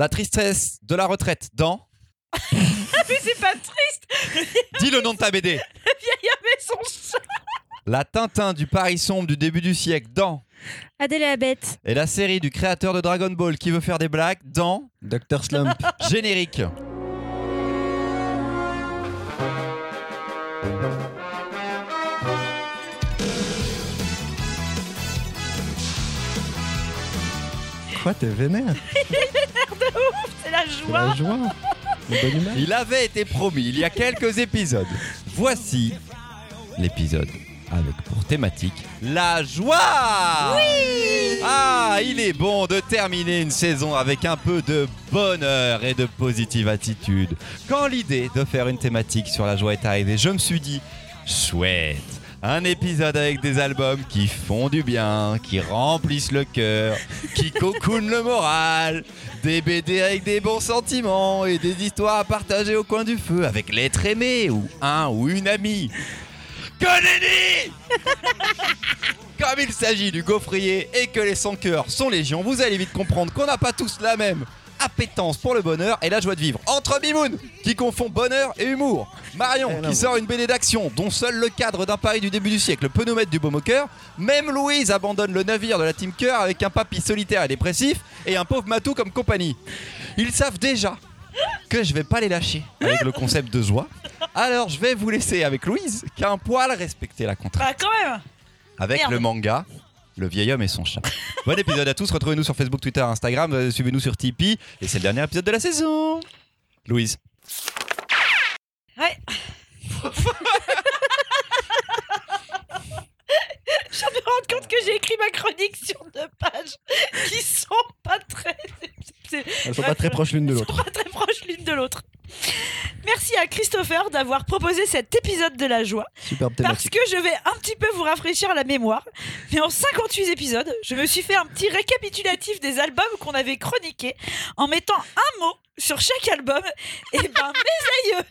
La tristesse de la retraite dans. Mais c'est pas triste. Dis le nom de ta BD. Le vieil homme et son chat. La Tintin du Paris sombre du début du siècle dans. Adèle et la bête. Et la série du créateur de Dragon Ball qui veut faire des blagues dans. Dr Slump. Générique. Quoi, t'es vénère? C'est la joie. la Il avait été promis il y a quelques épisodes. Voici l'épisode avec pour thématique la joie. Oui Ah, il est bon de terminer une saison avec un peu de bonheur et de positive attitude. Quand l'idée de faire une thématique sur la joie est arrivée, je me suis dit chouette. Un épisode avec des albums qui font du bien, qui remplissent le cœur, qui cocoonent le moral, des BD avec des bons sentiments et des histoires à partager au coin du feu avec l'être aimé ou un ou une amie. Que nenni Comme il s'agit du gaufrier et que les sans cœurs sont légion, vous allez vite comprendre qu'on n'a pas tous la même appétence pour le bonheur et la joie de vivre. Entre Mimoun, qui confond bonheur et humour. Marion, Eh qui sort une BD d'action dont seul le cadre d'un Paris du début du siècle peut nous mettre du baume au cœur. Même Louise abandonne le navire de la Team Cœur avec un papy solitaire et dépressif et un pauvre Matou comme compagnie. Ils savent déjà que je vais pas les lâcher avec le concept de joie. Alors je vais vous laisser avec Louise, qui a un poil respecté la contrainte Bah quand même. avec Merde. le manga Le vieil homme et son chat. Bon épisode à tous, retrouvez-nous sur Facebook, Twitter, Instagram, euh, suivez-nous sur Tipeee et c'est le dernier épisode de la saison. Louise. Ouais. Je viens de me rendre compte que j'ai écrit ma chronique sur deux pages qui sont pas très. Elles sont pas très proches l'une de l'autre. sont pas très proches l'une de l'autre. Merci à Christopher d'avoir proposé cet épisode de la joie. Superbe Parce que je vais un petit peu vous rafraîchir la mémoire. Mais en 58 épisodes, je me suis fait un petit récapitulatif des albums qu'on avait chroniqués en mettant un mot sur chaque album. Et ben, mes aïeux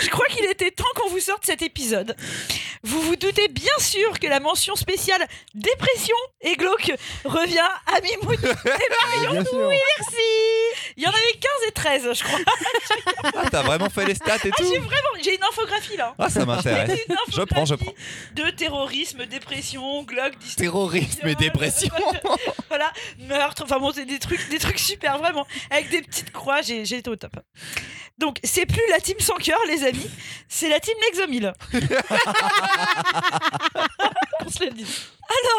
je crois qu'il était temps qu'on vous sorte cet épisode. Vous vous doutez bien sûr que la mention spéciale dépression et glauque revient à Mimoun et Marion. Merci Il y en avait 15 et 13, je crois. Ah, t'as vraiment fait les stats et Ah, tout j'ai vraiment, j'ai une infographie là. Ah, ça m'intéresse. Une Je prends, je infographie De terrorisme, dépression, glauque, dystérie. Terrorisme et dépression. voilà, meurtre, enfin bon, c'est des trucs, des trucs super, vraiment. Avec des petites croix, j'ai j'ai été au top. Donc, c'est plus la team sans cœur, les amis, c'est la team Lexomil. On se le dit.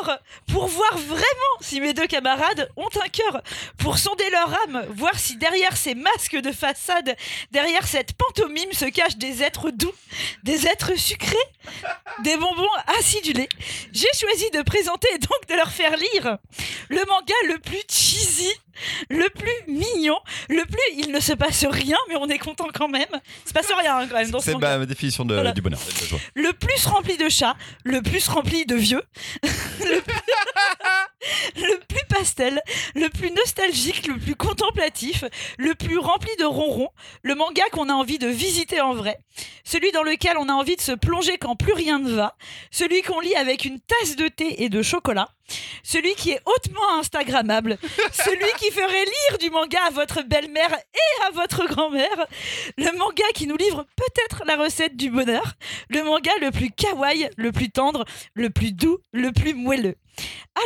Alors, pour voir vraiment si mes deux camarades ont un cœur, pour sonder leur âme, voir si derrière ces masques de façade, derrière cette pantomime se cachent des êtres doux, des êtres sucrés, des bonbons acidulés, j'ai choisi de présenter et donc de leur faire lire le manga le plus cheesy, le plus mignon, le plus il ne se passe rien, mais on est content quand même. Il se passe rien hein, quand même dans ce C'est ma définition de- Voilà. du bonheur. Le plus rempli de chats, le plus rempli de vieux, le plus... pastel, le plus nostalgique, le plus contemplatif, le plus rempli de ronrons, le manga qu'on a envie de visiter en vrai, celui dans lequel on a envie de se plonger quand plus rien ne va, celui qu'on lit avec une tasse de thé et de chocolat, celui qui est hautement instagrammable, celui qui ferait lire du manga à votre belle-mère et à votre grand-mère, le manga qui nous livre peut-être la recette du bonheur, le manga le plus kawaii, le plus tendre, le plus doux, le plus moelleux.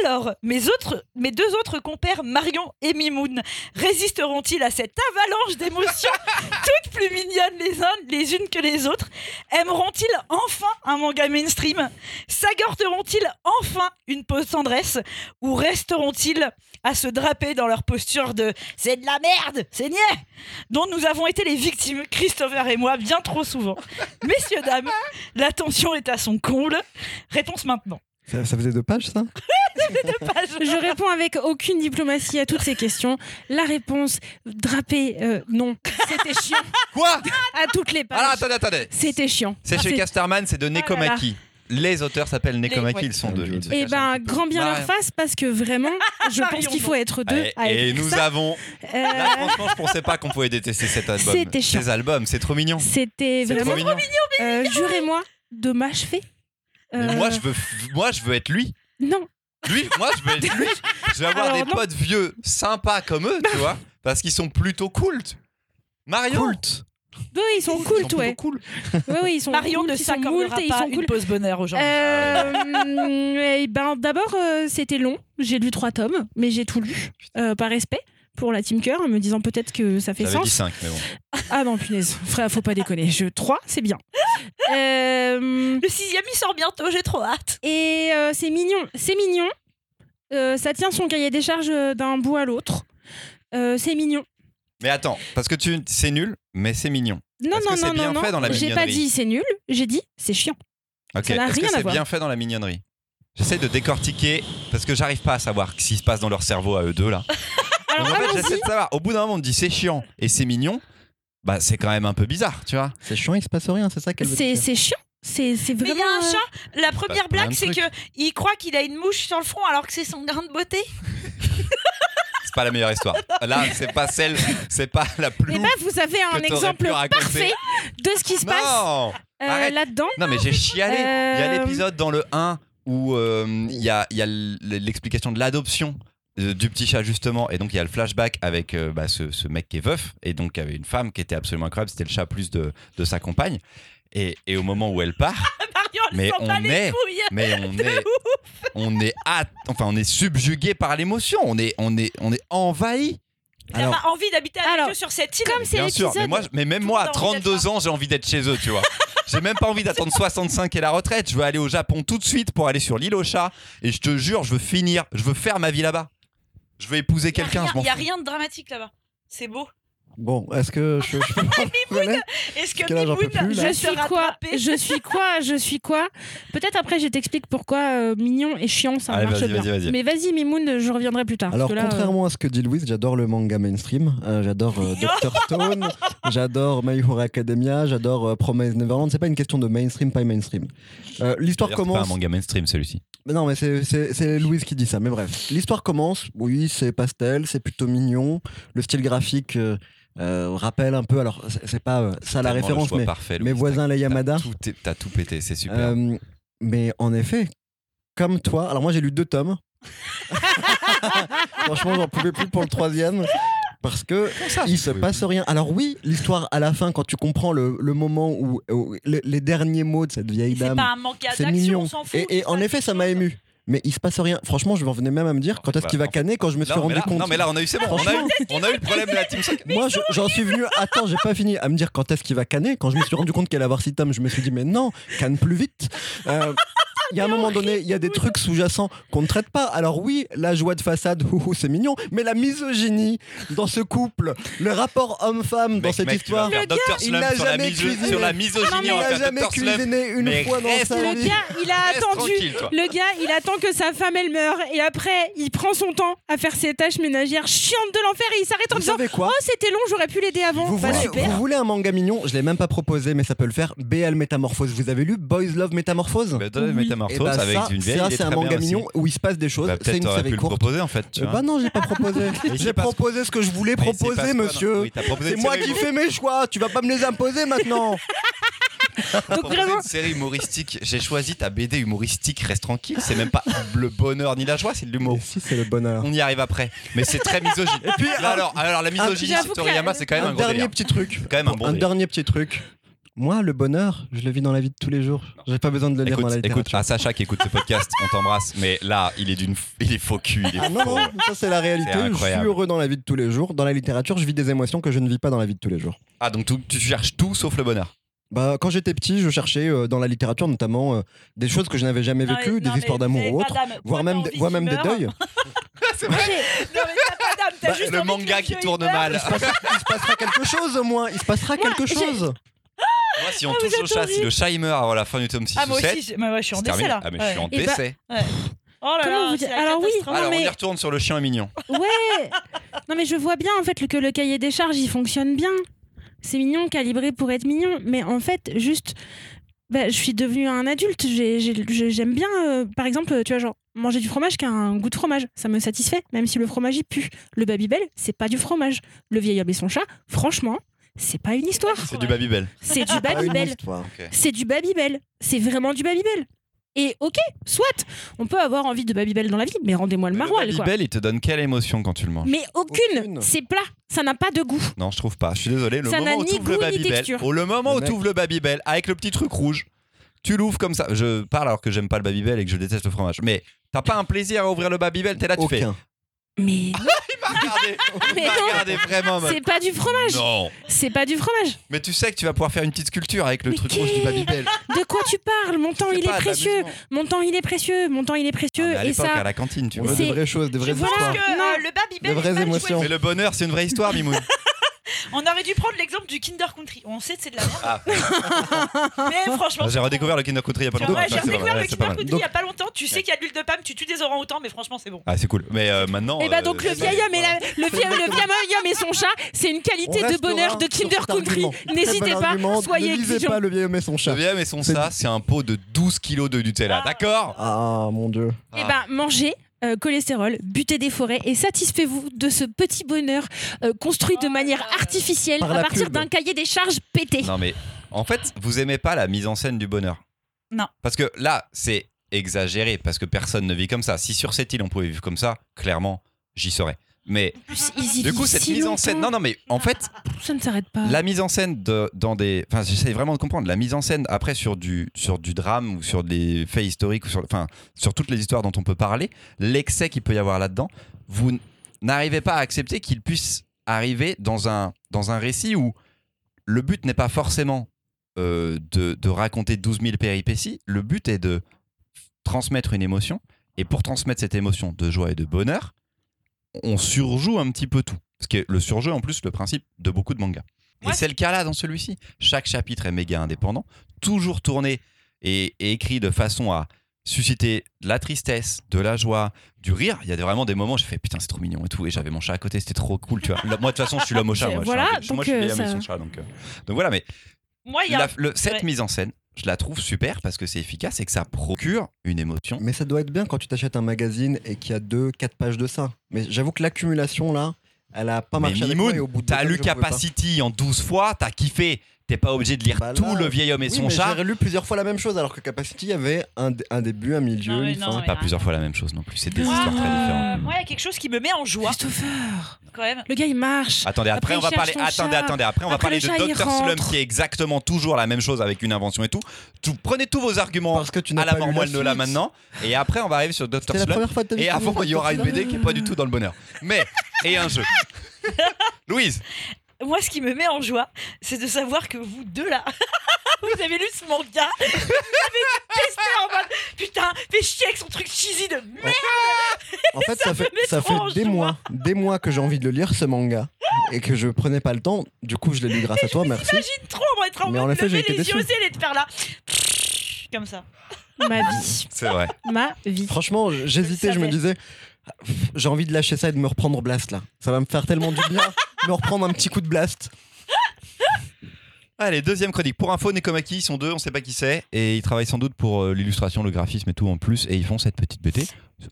Alors, mes, autres, mes deux autres compères, Marion et Mimoun, résisteront-ils à cette avalanche d'émotions toutes plus mignonnes les unes, les unes que les autres? Aimeront-ils enfin un manga mainstream? S'agorteront-ils enfin une pause tendresse? Ou resteront-ils à se draper dans leur posture de « c'est de la merde, c'est niais !» dont nous avons été les victimes, Christopher et moi, bien trop souvent. Messieurs, dames, la tension est à son comble. Réponse maintenant. Ça, ça faisait deux pages, ça. Je réponds avec aucune diplomatie à toutes ces questions. La réponse, drapé, euh, non. C'était chiant. Quoi À toutes les Alors pages. attendez, attendez. C'était chiant. C'est chez C'est- Casterman, c'est de Nekomaki. Les auteurs s'appellent Nekomaki, ouais. ils sont deux. Et Eh ben, grand bien Bah, leur face parce que vraiment, je pense qu'il faut être deux. Et, à et nous ça. avons. Euh, Là, franchement, je pensais pas qu'on pouvait détester cet album. C'était chiant. Ces albums, c'est trop mignon. C'était C'est trop vraiment. mignon. Euh, Jurez-moi de m'achever. Mais Euh, moi, je veux, moi, je veux être lui. Non, Lui, moi, je veux être lui. Je vais avoir Alors, des non. potes vieux sympas comme eux, tu vois. Parce qu'ils sont plutôt cultes. Marion. Oui, ils sont Ils cool, sont ouais. plutôt cool. Oui, oui, ils sont Marion cool, ne s'accordera et ils pas sont une cool. pause bonheur aujourd'hui. Euh, eh ben, D'abord, euh, c'était long. J'ai lu trois tomes, mais j'ai tout lu. euh, par respect pour la Team Cœur, en me disant peut-être que ça fait J'avais dit sens. 5, mais bon. Ah non, punaise, frère, faut pas déconner. Je 3, c'est bien. Euh, Le sixième, il sort bientôt, j'ai trop hâte. et euh, c'est mignon. C'est mignon. Euh, ça tient son cahier des charges euh, d'un bout à l'autre. Euh, c'est mignon. Mais attends, parce que tu c'est nul, mais c'est mignon. Non, Est-ce que non, c'est non, bien non, fait dans la non. J'ai pas mignonnerie dit c'est nul, j'ai dit c'est chiant. Ok. Ça n'a Est-ce que rien à c'est voir. bien fait dans la mignonnerie? J'essaie de décortiquer parce que j'arrive pas à savoir ce qui se passe dans leur cerveau à eux deux là. Alors, en fait, j'essaie allons-y. de savoir. Au bout d'un moment, on me dit c'est chiant et c'est mignon. Bah, c'est quand même un peu bizarre, tu vois. C'est chiant, il se passe rien, c'est ça qu'elle veut C'est dire. c'est chiant. C'est c'est Mais vraiment. il y a un euh, chat. La première blague, c'est que il croit qu'il a une mouche sur le front alors que c'est son grain de beauté. C'est pas la meilleure histoire. Là, c'est pas celle, c'est pas la plus. Eh ben, vous avez un exemple parfait de ce qui se passe non, euh, arrête. là-dedans. non, mais j'ai chialé. Il y a Euh, l'épisode dans le 1 où euh, il y a, il y a l'explication de l'adoption du petit chat justement. Et donc il y a le flashback avec euh, bah, ce, ce mec qui est veuf. Et donc il y avait une femme qui était absolument incroyable. C'était le chat plus de, de sa compagne. Et, et au moment où elle part Marion, elle Mais sent pas on est- mais on De est on est at- enfin on est subjugué par l'émotion. On est on est on est envahi. Elle Alors- a envie d'habiter avec Alors, eux sur cette île. Comme c'est bien sûr mais l'épisode. moi mais même moi à Tout le temps envie 32 ans j'ai envie d'être chez eux tu vois. J'ai même pas envie d'attendre 65 et la retraite. Je veux aller au Japon tout de suite pour aller sur l'île aux chats et je te jure je veux finir je veux faire ma vie là-bas je veux épouser quelqu'un Il y a rien de dramatique là-bas. C'est beau. Bon, est-ce que je, je peux Est-ce que là, plus, Je suis quoi Je suis quoi Je suis quoi Peut-être après, je t'explique pourquoi euh, mignon et chiant, ça Allez, marche vas-y, bien. vas-y, vas-y. Mais vas-y, Mimoun, je reviendrai plus tard. Alors, parce que là, euh, contrairement à ce que dit Louise, j'adore le manga mainstream. Euh, j'adore euh, Dr. Stone, j'adore My Hero Academia, j'adore euh, Promise Neverland. C'est pas une question de mainstream, pas mainstream. Euh, L'histoire D'ailleurs, c'est pas un commence. manga mainstream celui-ci Mais Non, mais c'est- c'est c'est Louise qui dit ça. Mais bref, l'histoire commence. Oui, c'est pastel, c'est plutôt mignon. Le style graphique euh, rappelle un peu. Alors, c'est pas euh, ça la référence, mais parfait, mes voisins les Yamada. t'as tout, pété c'est super Euh, mais en effet, comme toi, alors moi j'ai lu deux tomes. Franchement, j'en pouvais plus pour le troisième. Parce que il se passe rien. Alors oui, l'histoire à la fin, quand tu comprends le, le moment où, où les, les derniers mots de cette vieille C'est dame, pas un manque c'est d'action, mignon. on s'en fout. Et, en effet, ça m'a ému. Mais il se passe rien. Franchement, je m'en venais même à me dire quand est-ce qu'il va Bah, canner quand je me suis non, rendu là, compte. non mais là on a eu c'est bon on a eu, Franchement. on a eu le problème de la team 5 Moi, je- j'en suis venu. Attends, j'ai pas fini à me dire quand est-ce qu'il va canner. Quand je me suis rendu compte qu'elle allait avoir six tomes, je me suis dit, mais non, canne plus vite. Euh, Il y a un moment donné, il y a des trucs sous-jacents qu'on ne traite pas. Alors, oui, la joie de façade, c'est mignon, mais la misogynie dans ce couple, le rapport homme-femme dans cette mec, histoire. il n'a jamais cuisiné. sur la Non, misogynie mais Il on va n'a faire jamais Dr. Slump cuisiné une mais fois dans sa Le vie. gars, il a attendu. Le gars, il attend que sa femme elle meure et après, il prend son temps à faire ses tâches ménagères chiantes de l'enfer et il s'arrête en Vous disant quoi "Oh, c'était long, j'aurais pu l'aider avant." Vous Bah, voulez, super. vous voulez un manga mignon Je l'ai même pas proposé, mais ça peut le faire. BL Métamorphose. Vous avez lu Boys Love Métamorphose? Bah, Oui. Métamorphose Eh ben, avec ça, une vieille ça, il est c'est un manga aussi. mignon où il se passe des choses. Bah, c'est peut-être une série le courte. proposer en fait tu vois. bah non, j'ai pas proposé. J'ai proposé ce que je voulais proposer, monsieur. Oui, C'est moi qui fais mes choix. Tu vas pas me les imposer maintenant. Donc vraiment, une série humoristique. J'ai choisi ta BD humoristique. Reste tranquille. C'est même pas le bonheur ni la joie, c'est de l'humour. Si c'est le bonheur. On y arrive après. Mais c'est très misogyne. Et puis, Là, alors, alors la misogynie sur Toriyama, c'est quand même un, un gros dernier délire. petit truc. quand même un bon un délire. dernier petit truc. Moi, le bonheur, je le vis dans la vie de tous les jours. J'ai pas besoin de le lire Écoute, dans la écoute, littérature. à Sacha qui écoute ce podcast, on t'embrasse. Mais là, il est d'une, il est faux cul, il est Ah non, faux. non, ça c'est la réalité. Je suis incroyable. heureux dans la vie de tous les jours. Dans la littérature, je vis des émotions que je ne vis pas dans la vie de tous les jours. Ah donc tu, tu cherches tout sauf le bonheur. Bah, quand j'étais petit, je cherchais euh, dans la littérature notamment euh, des choses que je n'avais jamais Non, mais- vécues, non, des histoires d'amour ou autres, voire même, voire même des deuils. C'est j'ai- Non, mais t'as pas d'âme, t'as Bah, juste le manga qui tourne mal. Il se, passera, il se passera quelque chose au moins. Il se passera Moi, quelque chose. Moi, si on Ah, touche au chat, si le chat il meurt avant la fin du tome 6 Ah, ou moi 7, aussi, je- mais ouais, je suis en décès là. Ah, mais je suis en Et bah- décès. Ouais. Oh là Comment là, vous Alors oui, catastrophe. Alors, mais- on y retourne sur le chien est mignon. Ouais. Non mais je vois bien en fait que le cahier des charges il fonctionne bien. C'est mignon, calibré pour être mignon, mais en fait juste, bah, je suis devenue un adulte. J'ai- j'ai- j'ai- J'aime bien, euh, par exemple, tu vois genre manger du fromage qui a un goût de fromage, ça me satisfait, même si le fromage il pue. Le Babybel, c'est pas du fromage. Le vieil homme et son chat, franchement, c'est pas une histoire. C'est du Babybel. C'est du Babybel. C'est du Babybel. C'est vraiment du Babybel. Et ok, soit, on peut avoir envie de Babybel dans la vie, mais rendez-moi le maroilles, quoi. Babybel, il te donne quelle émotion quand tu le manges Mais aucune, Aucune. c'est plat, ça n'a pas de goût. Non, je trouve pas. Je suis désolé. Le Ça moment n'a où ni tu ouvres le goût ni Babybel, texture. au le moment Le où tu ouvres le Babybel avec le petit truc rouge, tu l'ouvres comme ça. Je parle alors que j'aime pas le Babybel et que je déteste le fromage. Mais t'as pas un plaisir à ouvrir le Babybel, t'es là, tu fais. Aucun. Mais non. regardé vraiment. c'est pas du fromage, Non. c'est pas du fromage. Mais tu sais que tu vas pouvoir faire une petite sculpture avec le Mais truc rouge du Babybel. De quoi tu parles? Mon temps, C'est il est de précieux. l'amusement. Mon temps, il est précieux. Mon temps, il est Ah, précieux. mais à et l'époque, ça, à la cantine, tu On vois. veut C'est- des vraies choses, des vraies histoires. que Non. le Babybel Des vraies est émotions. Mais le bonheur, c'est une vraie histoire, Mimoun. On aurait dû prendre l'exemple du Kinder Country. On sait que c'est de la merde. Ah. Mais franchement. J'ai redécouvert le Kinder Country il y a pas J'ai longtemps. j'ai c'est pas redécouvert le Kinder. Country il y a pas longtemps. Tu sais qu'il y a de l'huile de palme, tu tues des orang-outans, mais franchement, c'est bon. Ah, c'est cool. Mais euh, maintenant. Et bah euh, donc le c'est- vieil homme et la- le vieil, homme et son chat, c'est une qualité de bonheur de Kinder Country. N'hésitez pas, soyez Ne lisez pas le vieil homme et son chat. Le vieil et son ça, c'est un pot de 12 kilos de Nutella, Ah. d'accord Ah mon dieu. Eh ben, mangez. Euh, cholestérol, butez des forêts et satisfez-vous de ce petit bonheur euh, construit de manière là. artificielle Par à la partir pub. d'un cahier des charges pété. Non mais en fait, vous aimez pas la mise en scène du bonheur Non. Parce que là, c'est exagéré parce que personne ne vit comme ça. Si sur cette île on pouvait vivre comme ça, clairement, j'y serais. Mais ils y du coup, vivent cette si mise en scène, non longtemps. non mais en fait, ça ne s'arrête pas. la mise en scène de, dans des, enfin j'essaie vraiment de comprendre la mise en scène après sur du sur du drame ou sur des faits historiques ou sur, enfin sur toutes les histoires dont on peut parler, l'excès qu'il peut y avoir là-dedans, vous n- n'arrivez pas à accepter qu'il puisse arriver dans un dans un récit où le but n'est pas forcément euh, de, de raconter 12 000 péripéties, le but est de transmettre une émotion et pour transmettre cette émotion de joie et de bonheur, on surjoue un petit peu tout. Parce que le surjeu, en plus, le principe de beaucoup de mangas. Et c'est le cas là dans celui-ci. Chaque chapitre est méga indépendant, toujours tourné et, et écrit de façon à susciter de la tristesse, de la joie, du rire. Il y a vraiment des moments où j'ai fait putain, c'est trop mignon et tout. Et j'avais mon chat à côté, c'était trop cool, tu vois. Moi, de toute façon, je suis l'homme au chat. Moi, Voilà, je suis un- moi, donc, je suis euh, ça- son chat. Donc, euh, donc voilà, mais Moi, il y a. la- le- cette ouais. mise en scène, je la trouve super parce que c'est efficace et que ça procure une émotion. Mais ça doit être bien quand tu t'achètes un magazine et qu'il y a deux, quatre pages de ça. Mais j'avoue que l'accumulation là, elle a pas Mais marché Mimoun, bout de t'as lu. Capacity en 12 fois, t'as kiffé. T'es pas obligé de lire Bah là, tout le vieil homme et Oui, son chat. J'ai lu plusieurs fois la même chose alors que Capacity avait un, un début, un milieu, Non, mais une non, fin. mais- Pas plusieurs fois la même chose non plus, c'est des Moi, histoires très différentes. Moi, il y a quelque chose qui me met en joie, Christopher, quand même. le gars il marche. Attendez, après, Après, on va parler. Attendez, chat. attendez. Après, on va parler le de Dr. Slump qui est exactement toujours la même chose avec une invention et tout. tout prenez tous vos arguments Parce que tu à la pas lu mort moelle de là suite. maintenant. Et après, on va arriver sur Dr. Slump. première fois de ta vie Et avant, il y aura une. BD qui est pas du tout dans le bonheur. Mais, et un jeu. Louise, Moi, ce qui me met en joie, c'est de savoir que vous deux là, vous avez lu ce manga, vous avez testé en mode putain, fais chier avec son truc cheesy de merde. En fait, ça, fait, ça des joie. mois, des mois que j'ai envie de le lire ce manga et que je prenais pas le temps. Du coup, je l'ai lu grâce à toi, merci. J'imagine trop moi être en Mais mode en effet, j'ai lever été les yeux déçu. au ciel et de faire là, comme ça. Ma vie, c'est vrai. ma vie. Franchement, j'hésitais, je me disais, j'ai envie de lâcher ça et de me reprendre Blast là. Ça va me faire tellement du bien, me reprendre un petit coup de Blast. Allez, deuxième chronique. Pour info, Nekomaki, ils sont deux, on sait pas qui c'est. Et ils travaillent sans doute pour euh, l'illustration, le graphisme et tout en plus. Et ils font cette petite BD.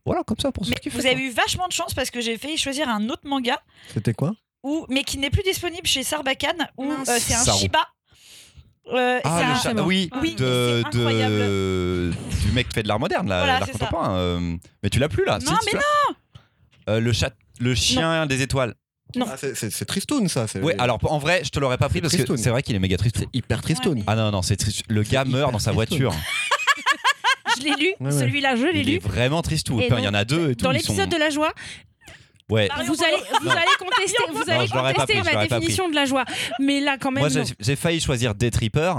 Voilà, comme ça, pour ceux Mais qui vous avez eu vachement de chance parce que j'ai failli choisir un autre manga, C'était quoi? Où, mais qui n'est plus disponible chez Sarbacane, où euh, c'est un Saru. Shiba. Euh, Ah, c'est le un- chat, c'est bon. oui, Oui, de, c'est incroyable. de- du mec qui fait de l'art moderne, là, Voilà, l'art c'est ça. contemporain. euh, mais tu l'as plus là. Non, Si, mais. Euh, le chat, le chien des étoiles. Non. Ah, c'est- Tristoun ça. c'est- Ouais, alors en vrai, je te l'aurais pas pris parce que tristoun. c'est vrai qu'il est méga triste. C'est hyper Tristoun. Ouais, Ah non, non, c'est. Le gars meurt dans sa tristoun. voiture. Je l'ai lu, Ouais, ouais. celui-là, je l'ai Il est lu. vraiment Enfin, il y en a deux et tout. Dans l'épisode sont- de la joie, Ouais. Vous allez, vous allez contester, vous Non, allez contester pris, ma définition de la joie. Mais là, quand même, Moi, j'ai failli choisir Death Reaper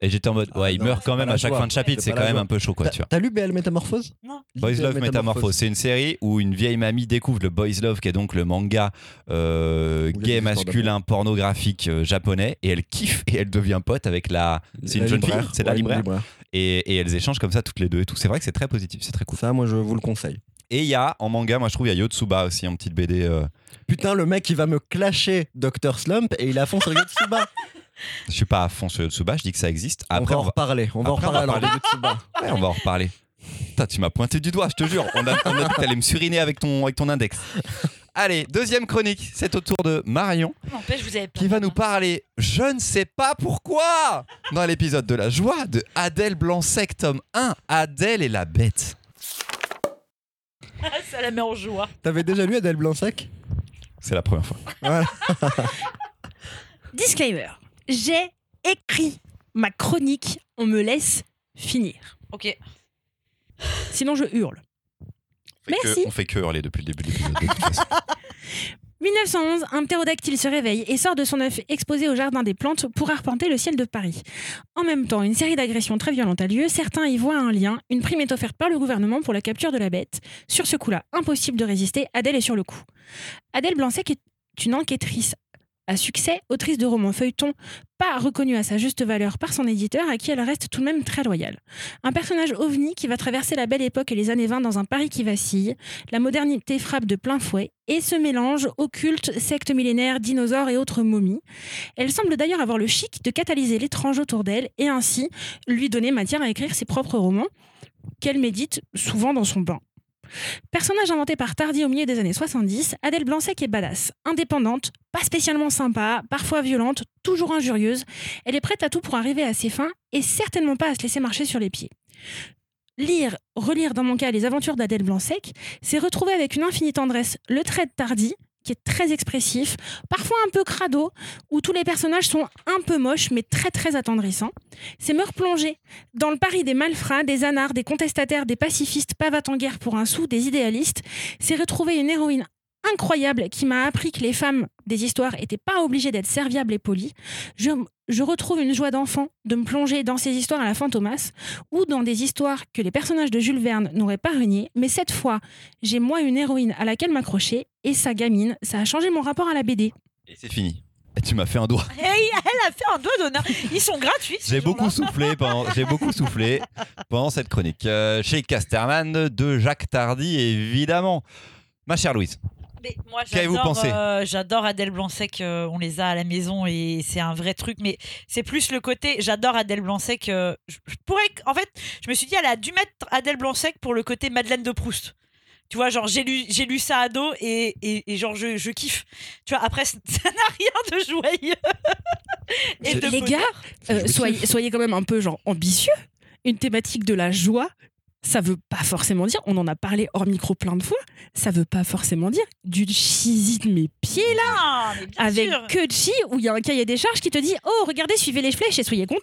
et j'étais en mode, Ah ouais, il non, meurt quand même à chaque joie. fin de chapitre. C'est quand même joie. un peu chaud, quoi, T'as tu vois. t'as lu BL Métamorphose? Non. Boys Love Métamorphose, c'est une série où une vieille mamie découvre le Boys Love, qui est donc le manga euh, gay masculin pornographique euh, japonais, et elle kiffe et elle devient pote avec la. C'est une La jeune fille, c'est la libraire, et, et elles échangent comme ça toutes les deux et tout. C'est vrai que c'est très positif, c'est très cool. Ça, moi, je vous le conseille. Et il y a en manga, moi je trouve, il y a Yotsuba aussi en petite BD. euh, Putain, le mec, il va me clasher Dr. Slump et il a fond sur Yotsuba. je suis pas à fond sur Yotsuba, je dis que ça existe. on Après, va on en va, reparler. On va en reparler alors de Yotsuba. ouais, on va en reparler. Putain, tu m'as pointé du doigt, je te jure. On a, on a dit que t'allais me suriner avec ton, avec ton index. Allez, deuxième chronique, c'est au tour de Marion N'empêche, vous avez pas qui va nous parler, je ne sais pas pourquoi, dans l'épisode de la joie de Adèle Blanc-Sec, tome 1, Adèle et la bête. Ça la met en joie. T'avais déjà lu Adèle Blanc-Sec C'est la première fois. Voilà. Disclaimer. J'ai écrit ma chronique, on me laisse finir. Ok. Sinon je hurle. On fait Merci. que- on fait que hurler depuis le début de l'épisode. de toute façon. 1911, un ptérodactyle se réveille et sort de son œuf exposé au jardin des plantes pour arpenter le ciel de Paris. En même temps, une série d'agressions très violentes a lieu. Certains y voient un lien. Une prime est offerte par le gouvernement pour la capture de la bête. Sur ce coup-là, impossible de résister. Adèle est sur le coup. Adèle Blanc-Sec est une enquêtrice à succès, autrice de romans feuilletons, pas reconnue à sa juste valeur par son éditeur, à qui elle reste tout de même très loyale. Un personnage ovni qui va traverser la belle époque et les années 20 dans un Paris qui vacille. La modernité frappe de plein fouet et se mélange occulte, secte millénaire, dinosaures et autres momies. Elle semble d'ailleurs avoir le chic de catalyser l'étrange autour d'elle et ainsi lui donner matière à écrire ses propres romans qu'elle médite souvent dans son bain. Personnage inventé par Tardy au milieu des années 70, Adèle Blanc-Sec est badass, indépendante, pas spécialement sympa, parfois violente, toujours injurieuse. Elle est prête à tout pour arriver à ses fins et certainement pas à se laisser marcher sur les pieds. Lire, relire dans mon cas les aventures d'Adèle Blanc-Sec, c'est retrouver avec une infinie tendresse le trait de Tardy, qui est très expressif, parfois un peu crado, où tous les personnages sont un peu moches mais très très attendrissants. C'est me replonger dans le Paris des malfrats, des anards, des contestataires, des pacifistes pavats en guerre pour un sou, des idéalistes. C'est retrouver une héroïne incroyable qui m'a appris que les femmes des histoires n'étaient pas obligées d'être serviables et polies. Je, je retrouve une joie d'enfant de me plonger dans ces histoires à la Fantomas ou dans des histoires que les personnages de Jules Verne n'auraient pas reniées. Mais cette fois, j'ai moi une héroïne à laquelle m'accrocher et sa gamine, ça a changé mon rapport à la BD. Et c'est fini. Et tu m'as fait un doigt. Et elle a fait un doigt d'honneur. Ils sont gratuits. ces J'ai jours-là. beaucoup soufflé pendant, j'ai beaucoup soufflé pendant cette chronique. Euh, chez Casterman de Jacques Tardy, évidemment. Ma chère Louise, Mais moi, Qu'avez-vous j'adore, pensé? euh, J'adore Adèle Blanc-Sec. euh, on les a à la maison et c'est un vrai truc. Mais c'est plus le côté. J'adore Adèle Blanc-Sec. euh, je, je pourrais. En fait, je me suis dit, elle a dû mettre Adèle Blanc-Sec pour le côté Madeleine de Proust. Tu vois, genre, j'ai lu, j'ai lu ça ado et, et, et genre, je, je kiffe. Tu vois, après, ça n'a rien de joyeux. et de Les gars, euh, soyez, soyez quand même un peu genre ambitieux. Une thématique de la joie, ça veut pas forcément dire, on en a parlé hors micro plein de fois, ça veut pas forcément dire du cheesy de mes pieds là, Ah, avec sûr. que de chi où il y a un cahier des charges qui te dit Oh, regardez, suivez les flèches et soyez contents.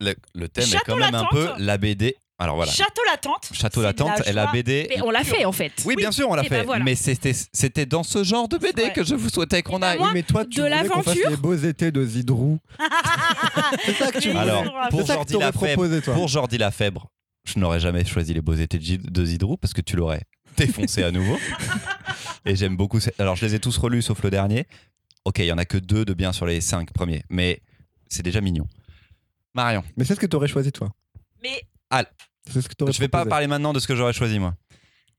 le, le thème est Château quand même un peu la BD. Alors voilà, Château Latente. Château c'est de Latente la et la. BD. Mais on l'a fait en fait. Oui, bien sûr, on l'a Eh ben fait. voilà. Mais c'était, c'était dans ce genre de BD Ouais. que je vous souhaitais qu'on Eh ben aille. Oui, mais toi, tu de voulais qu'on fasse l'aventure. les beaux étés de Zidrou. c'est ça que tu. Alors, pour c'est ça que Jordi toi. pour Jordi Lafèvre, je n'aurais jamais choisi les beaux étés de Zidrou parce que tu l'aurais défoncé à nouveau. Et j'aime beaucoup. Alors, je les ai tous relus sauf le dernier. Ok, il y en a que deux de bien sur les cinq premiers, mais c'est déjà mignon. Marion, Mais c'est ce que t'aurais choisi, toi. Mais C'est ce que je vais pas parler maintenant de ce que j'aurais choisi moi.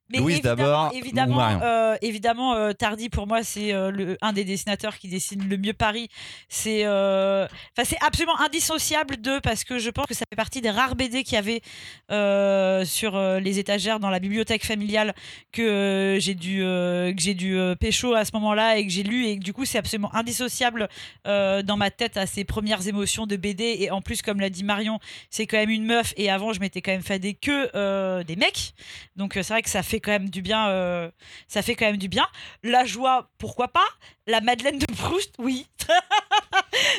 Mais Louise évidemment, d'abord, ou Évidemment, Marion euh, évidemment euh, Tardy pour moi c'est euh, le un des dessinateurs qui dessine le mieux Paris. C'est c'est absolument indissociable de parce que je pense que ça fait partie des rares BD qu'il y avait sur les étagères dans la bibliothèque familiale que j'ai dû que j'ai dû pécho à ce moment-là et que j'ai lu. Et que du coup c'est absolument indissociable dans ma tête à ces premières émotions de BD et en plus comme l'a dit Marion c'est quand même une meuf. Et avant je m'étais quand même fadé que des mecs. Donc c'est vrai que ça fait quand même du bien. euh, ça fait quand même du bien. La joie, pourquoi pas? La Madeleine de Proust, oui.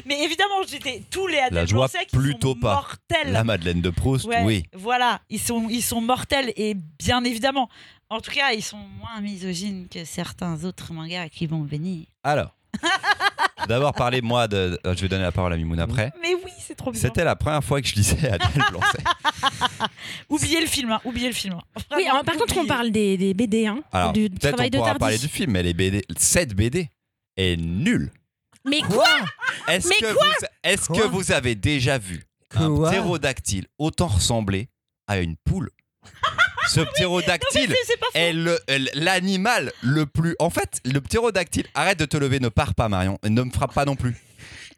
Mais évidemment, j'étais tous les joie, Blanc-Sec, ils plutôt sont pas. mortels. La Madeleine de Proust, Ouais, oui. Voilà, ils sont, ils sont mortels et bien évidemment. En tout cas, ils sont moins misogynes que certains autres mangas qui vont venir. Alors, d'abord parler moi de. euh, Je vais donner la parole à Mimoun après. Mais oui, c'est trop bien. C'était la première fois que je lisais Adèle Blanc-Sec. Oubliez le film, hein, oubliez le film. hein. Oui, alors, par contre, on oubliez. parle des, des BD, hein, Alors, du peut-être travail on de pourra parler du film, mais les BD, cette BD est nulle. Mais quoi Est-ce Mais que, vous, est-ce que Quoi vous avez déjà vu un Quoi ptérodactyle autant ressembler à une poule? Ce ptérodactyle est le- l'animal le plus. En fait, le ptérodactyle. Arrête de te lever, ne pars pas, Marion. et Ne me frappe pas non plus.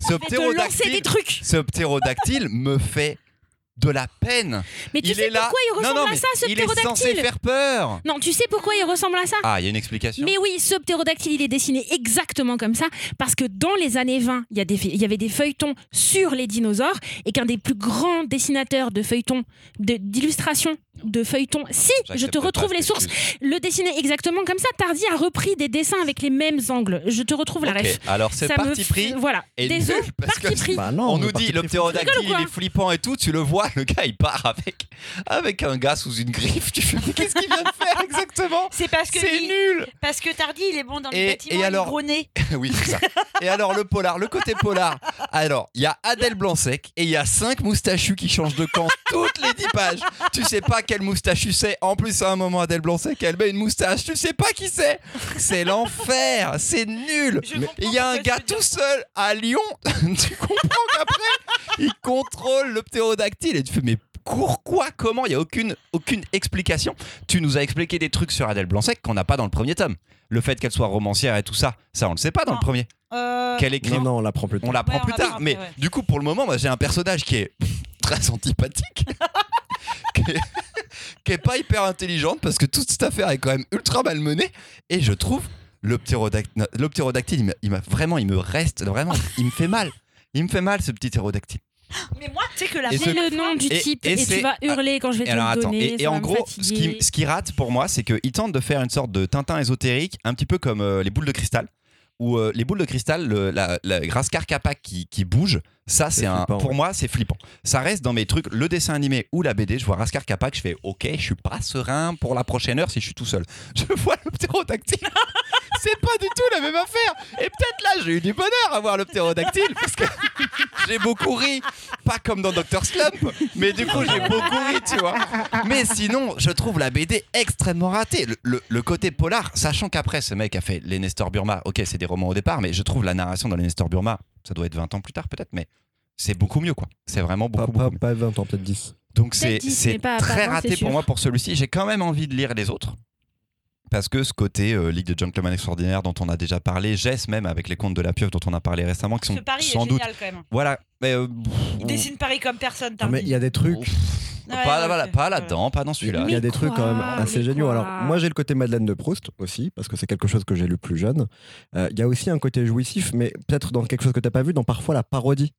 Ce lancer des ptérodactyle, trucs. ce ptérodactyle me fait de la peine. Mais tu il sais est là. pourquoi il ressemble non, à ça, ce il est censé ptérodactyle faire peur. Non, tu sais pourquoi il ressemble à ça? Ah, il y a une explication. Mais oui, ce ptérodactyle, il est dessiné exactement comme ça, parce que dans les années 20, il y, a des, il y avait des feuilletons sur les dinosaures, et qu'un des plus grands dessinateurs de feuilletons, d'illustrations de feuilletons, si, je te retrouve les sources, le dessinait exactement comme ça. Tardy a repris des dessins avec les mêmes angles. Je te retrouve la Ok, ref. alors c'est me parti f- pris. Voilà. Et Désolé, parce que parti pris. Bah non, on le nous dit le ptérodactyle il est flippant et tout, tu le vois, le gars il part avec avec un gars sous une griffe, tu fais mais qu'est-ce qu'il vient de faire exactement? C'est parce que C'est il- nul parce que Tardy il est bon dans Et- les bâtiments, et il est alors- gros nez. Oui, c'est ça. Et alors le polar, le côté polar. Alors, il y a Adèle Blanc-Sec et il y a cinq moustachus qui changent de camp toutes les dix pages. Tu sais pas quel moustachu c'est. En plus, à un moment, Adèle Blanc-Sec, elle met une moustache. Tu sais pas qui c'est. C'est l'enfer. C'est nul. Il y a un gars tu tout seul à Lyon. tu comprends qu'après, il contrôle le ptérodactyle et tu fais mais pourquoi Comment? Il y a aucune aucune explication. Tu nous as expliqué des trucs sur Adèle Blanc-Sec qu'on n'a pas dans le premier tome. Le fait qu'elle soit romancière et tout ça, ça on le sait pas dans le Non. premier. Euh, Qu'elle écrit Non, non, on l'apprend plus tard. on l'apprend Ouais, plus tard. après, mais ouais. du coup, pour le moment, moi, j'ai un personnage qui est très antipathique. qui, est, qui est pas hyper intelligente parce que toute cette affaire est quand même ultra mal menée. Et je trouve le ptérodactyle, le ptérodactyle, il m'a- il m'a vraiment, il me reste vraiment, il me fait mal. Il me fait mal ce petit ptérodactyle. Mais moi, tu sais que la Et J'ai ce- le nom du et- type et tu vas hurler quand je vais te alors le attends, donner. et, et ça en gros, ce qui, ce qui rate pour moi, c'est qu'il tente de faire une sorte de Tintin ésotérique, un petit peu comme euh, les boules de cristal. Où euh, les boules de cristal, le, la, la Capac qui, qui bouge, ça C'est un, flippant, pour ouais. moi c'est flippant. Ça reste dans mes trucs, le dessin animé ou la BD, je vois Rascar Capac, je fais ok, je suis pas serein pour la prochaine heure si je suis tout seul. Je vois le ptérodactyle, c'est pas du tout la même affaire. Et peut-être là j'ai eu du bonheur à voir le ptérodactyle parce que j'ai beaucoup ri, pas comme dans Dr Slump, mais du coup j'ai beaucoup ri, tu vois. Mais sinon, je trouve la BD extrêmement ratée. Le, le- le côté polar, sachant qu'après, ce mec a fait les Nestor Burma. Ok, c'est des romans au départ, mais je trouve la narration dans les Nestor Burma, ça doit être 20 ans plus tard peut-être, mais c'est beaucoup mieux, quoi. C'est vraiment Pas, beaucoup, pas, beaucoup mieux. pas 20 ans, peut-être 10. Donc c'est Peut-être 10, c'est mais pas- pas très 20, raté pour moi pour celui-ci. J'ai quand même envie de lire les autres. Parce que ce côté euh, Ligue de Gentlemen Extraordinaires dont on a déjà parlé, Jess même avec les contes de la pieuvre dont on a parlé récemment, qui ce sont Paris sans est doute. génial quand même. Voilà. Mais, euh, Il dessine Paris comme personne, Non, mais il y a des trucs. Ouais, pas, ouais, voilà, ok. pas là-dedans, pas dans celui-là. Il y a des trucs quand même assez géniaux. Alors, moi, j'ai le côté Madeleine de Proust aussi, parce que c'est quelque chose que j'ai lu plus jeune. Euh, Il y a aussi un côté jouissif, mais peut-être dans quelque chose que tu n'as pas vu, dans parfois la parodie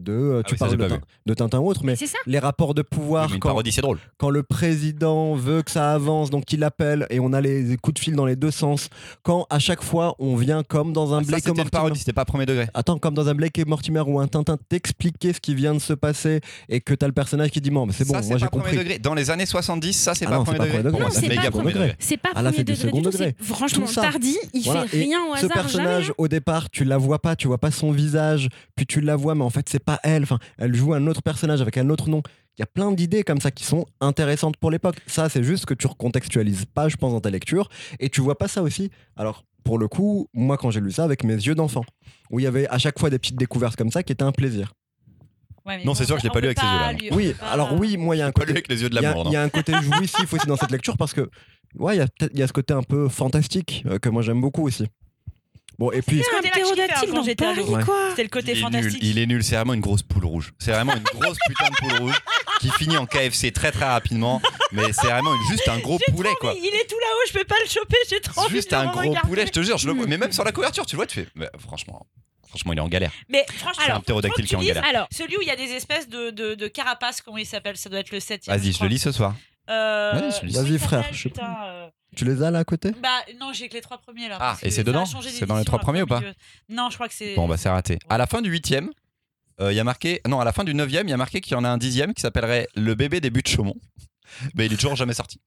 de. euh, Ah tu oui, parles de, Tintin ou autre, mais les rapports de Oui, pouvoir, une quand, parodie, c'est drôle. quand le président veut que ça avance, donc il appelle et on a les coups de fil dans les deux sens. Quand à chaque fois on vient comme dans un Ah, Ça, Blake c'était Mortimer. parodie, c'était pas premier degré. Attends, comme dans un Blake et Mortimer ou un Tintin, t'expliquer ce qui vient de se passer et que t'as le personnage qui dit bon, mais c'est bon, ça, moi j'ai compris. degré. Dans les années 70, ça, c'est Ah pas non, premier pas degré. c'est Non, c'est méga pas premier degré. C'est pas premier degré Franchement. Tardy, il fait rien au ce hasard. personnage jamais, hein. au départ tu la vois pas tu vois pas son visage puis tu la vois mais en fait c'est pas elle. Enfin elle joue un autre personnage avec un autre nom. Il y a plein d'idées comme ça qui sont intéressantes pour l'époque. Ça c'est juste que tu recontextualises pas je pense dans ta lecture. Et tu vois pas ça aussi. Alors pour le coup moi quand j'ai lu ça avec mes yeux d'enfant où il y avait à chaque fois des petites découvertes comme ça qui étaient un plaisir. Ouais, Non, c'est sûr que je l'ai pas lu avec ces yeux-là, lui- oui alors oui moi il y a un côté avec les yeux de il y, a- l'amour, il y non a un côté jouissif aussi dans cette lecture parce que ouais il y a peut-être il y a ce côté un peu fantastique euh, que moi j'aime beaucoup aussi. Bon et puis Ptérodactyle hein, dans. Paris, Ouais. quoi C'était le côté il est nul, fantastique. il est nul, c'est vraiment une grosse poule rouge. C'est vraiment une grosse putain de poule rouge qui finit en KFC très très rapidement, mais c'est vraiment une- juste un gros poulet quoi. Il est tout là-haut, je peux pas le choper, j'ai trop envie Juste de le un gros regarder. poulet, je te jure, je le vois. Mais même sur la couverture, tu le vois, tu fais. franchement, franchement, il est en galère. Mais franchement, C'est un alors, ptérodactyle qui est en galère. Alors, Celui où il y a des espèces de, de, de carapaces, comment il s'appelle Ça doit être le 7 Vas-y, je le lis ce soir. Euh, Vas-y, frère, je euh, tu les as là à côté? Bah non, j'ai que les trois premiers là. Ah, et c'est dedans? C'est dans les trois premiers ou pas. Non, je crois que c'est. Bon, bah c'est raté. À la fin du huitième, euh, il y a marqué. Non, à la fin du neuvième, il y a marqué qu'il y en a un dixième qui s'appellerait Le bébé des buts de Chaumont. Mais il est toujours jamais sorti.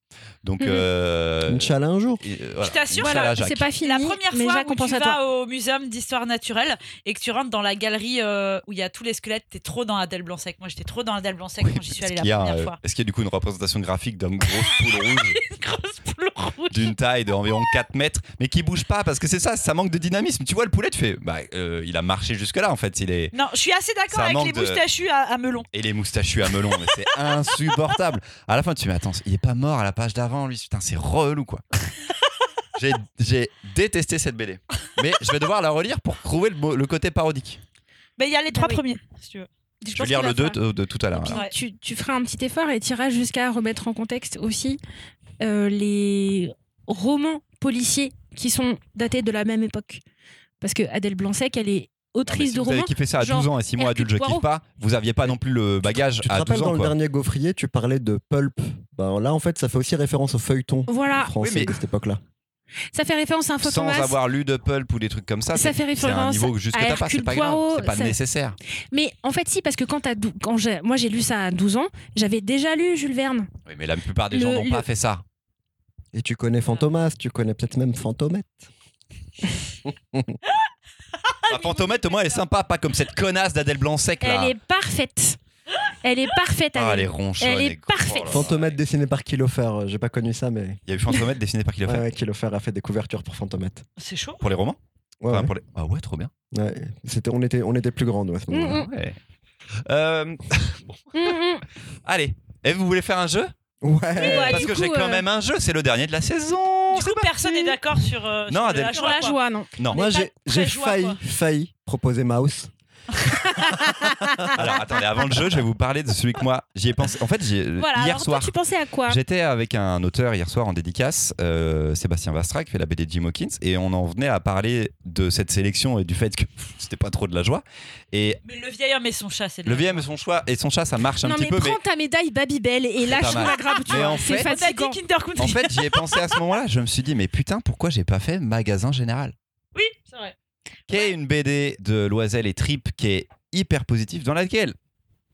Donc. Mhm. euh, Inch'Allah un jour et, euh, voilà. Je t'assure, voilà, c'est pas fini. La première mais fois Jacques, on où pense tu à toi. vas au muséum d'histoire naturelle et que tu rentres dans la galerie euh, où il y a tous les squelettes, t'es trop dans Adèle Blanc-Sec. Moi, j'étais trop dans Adèle Blanc-Sec Oui, quand j'y suis allée la a, première euh, fois. est-ce qu'il y a du coup une représentation graphique d'une grosse poule rouge Une grosse poule rouge. d'une taille d'environ 4 mètres, mais qui bouge pas parce que c'est ça, ça manque de dynamisme. Tu vois, le poulet, tu fais, bah, euh, il a marché jusque-là en fait. Il est... Non, je suis assez d'accord avec les de- moustachus à, à melon. Et les moustachus à melon, mais c'est insupportable. À la fin, tu mais attends, il est pas mort à la page d'avant, lui. Putain, c'est relou quoi. J'ai- détesté cette BD. Mais je vais devoir la relire pour trouver le, côté parodique. Mais il y a les trois oui. premiers, si tu veux. je Je vais lire le va 2 falloir- de, de tout à l'heure. Ouais. tu, tu feras un petit effort et tu iras jusqu'à remettre en contexte aussi euh, les romans policiers qui sont datés de la même époque. Parce que Adèle Blanc-Sec, elle est autrice si de vous avez romans. kiffé ça à genre 12 ans et 6 mois Hercule adulte, je kiffe pas. Vous aviez pas non plus le bagage Tu te à rappelles 12 dans ans. le dernier gaufrier, tu parlais de pulp. Ben, là, en fait, ça fait aussi référence au feuilleton Voilà, français Oui, mais- de cette époque-là. ça fait référence à un Sans avoir lu de pulp ou des trucs comme ça, Ça c'est fait c'est un référence niveau juste à que t'as pas, c'est Hercule pas grave, Poirot, c'est pas ça- nécessaire. Mais en fait, si, parce que quand, t'as dou- quand j'ai- moi j'ai lu ça à 12 ans, j'avais déjà lu Jules Verne. Oui, mais la plupart des Le- gens n'ont le- pas fait ça. Et tu connais Fantomas, tu connais peut-être même Fantomette. La fantomette, au moins, elle est sympa, pas comme cette connasse d'Adèle Blanc-Sec là. Elle est parfaite. Elle est parfaite, Ah, elle est ronchonne. Elle est parfaite. Oh. Fantomette dessiné par Kilofer, euh, j'ai pas connu ça, mais Il y a eu Fantomette dessiné par le ouais, Kilofer a fait des couvertures pour Fantomette. C'est chaud. Pour les romans Ouais, Enfin, ouais. pour les- Ah ouais, trop bien. Ouais, c'était, on, était, on était plus grands, nous, à ce Mm, moment-là. Ouais. Euh, Hum, hum. allez, et vous voulez faire un jeu? Ouais. Ouais, Parce du que coup, j'ai quand euh, même un jeu, c'est le dernier de la saison. Du coup, personne n'est d'accord sur. euh, Non, sur Adèle. la Sur la quoi. joie, non. Non. Moi, j'ai, failli, failli proposer Mouse. Alors attendez, avant le jeu, je vais vous parler de celui que moi j'y ai pensé. En fait, Voilà, hier alors toi, soir. tu pensais à quoi? J'étais avec un auteur hier soir en dédicace, euh, Sébastien Vastra, qui fait la BD de Jim Hawkins, et on en venait à parler de cette sélection et du fait que c'était pas trop de la joie. Et Mais le vieil homme et son chat, c'est le la VM et son choix et son chat, ça marche un Non, petit mais peu, prends ta médaille Babybel et lâche la grappe, tu Mais en fait- mais en fait, j'y ai pensé à ce moment-là. Je me suis dit, mais putain, pourquoi j'ai pas fait magasin général? Oui, c'est vrai. Qui est une BD de Loisel et Trip qui est hyper positive, dans laquelle,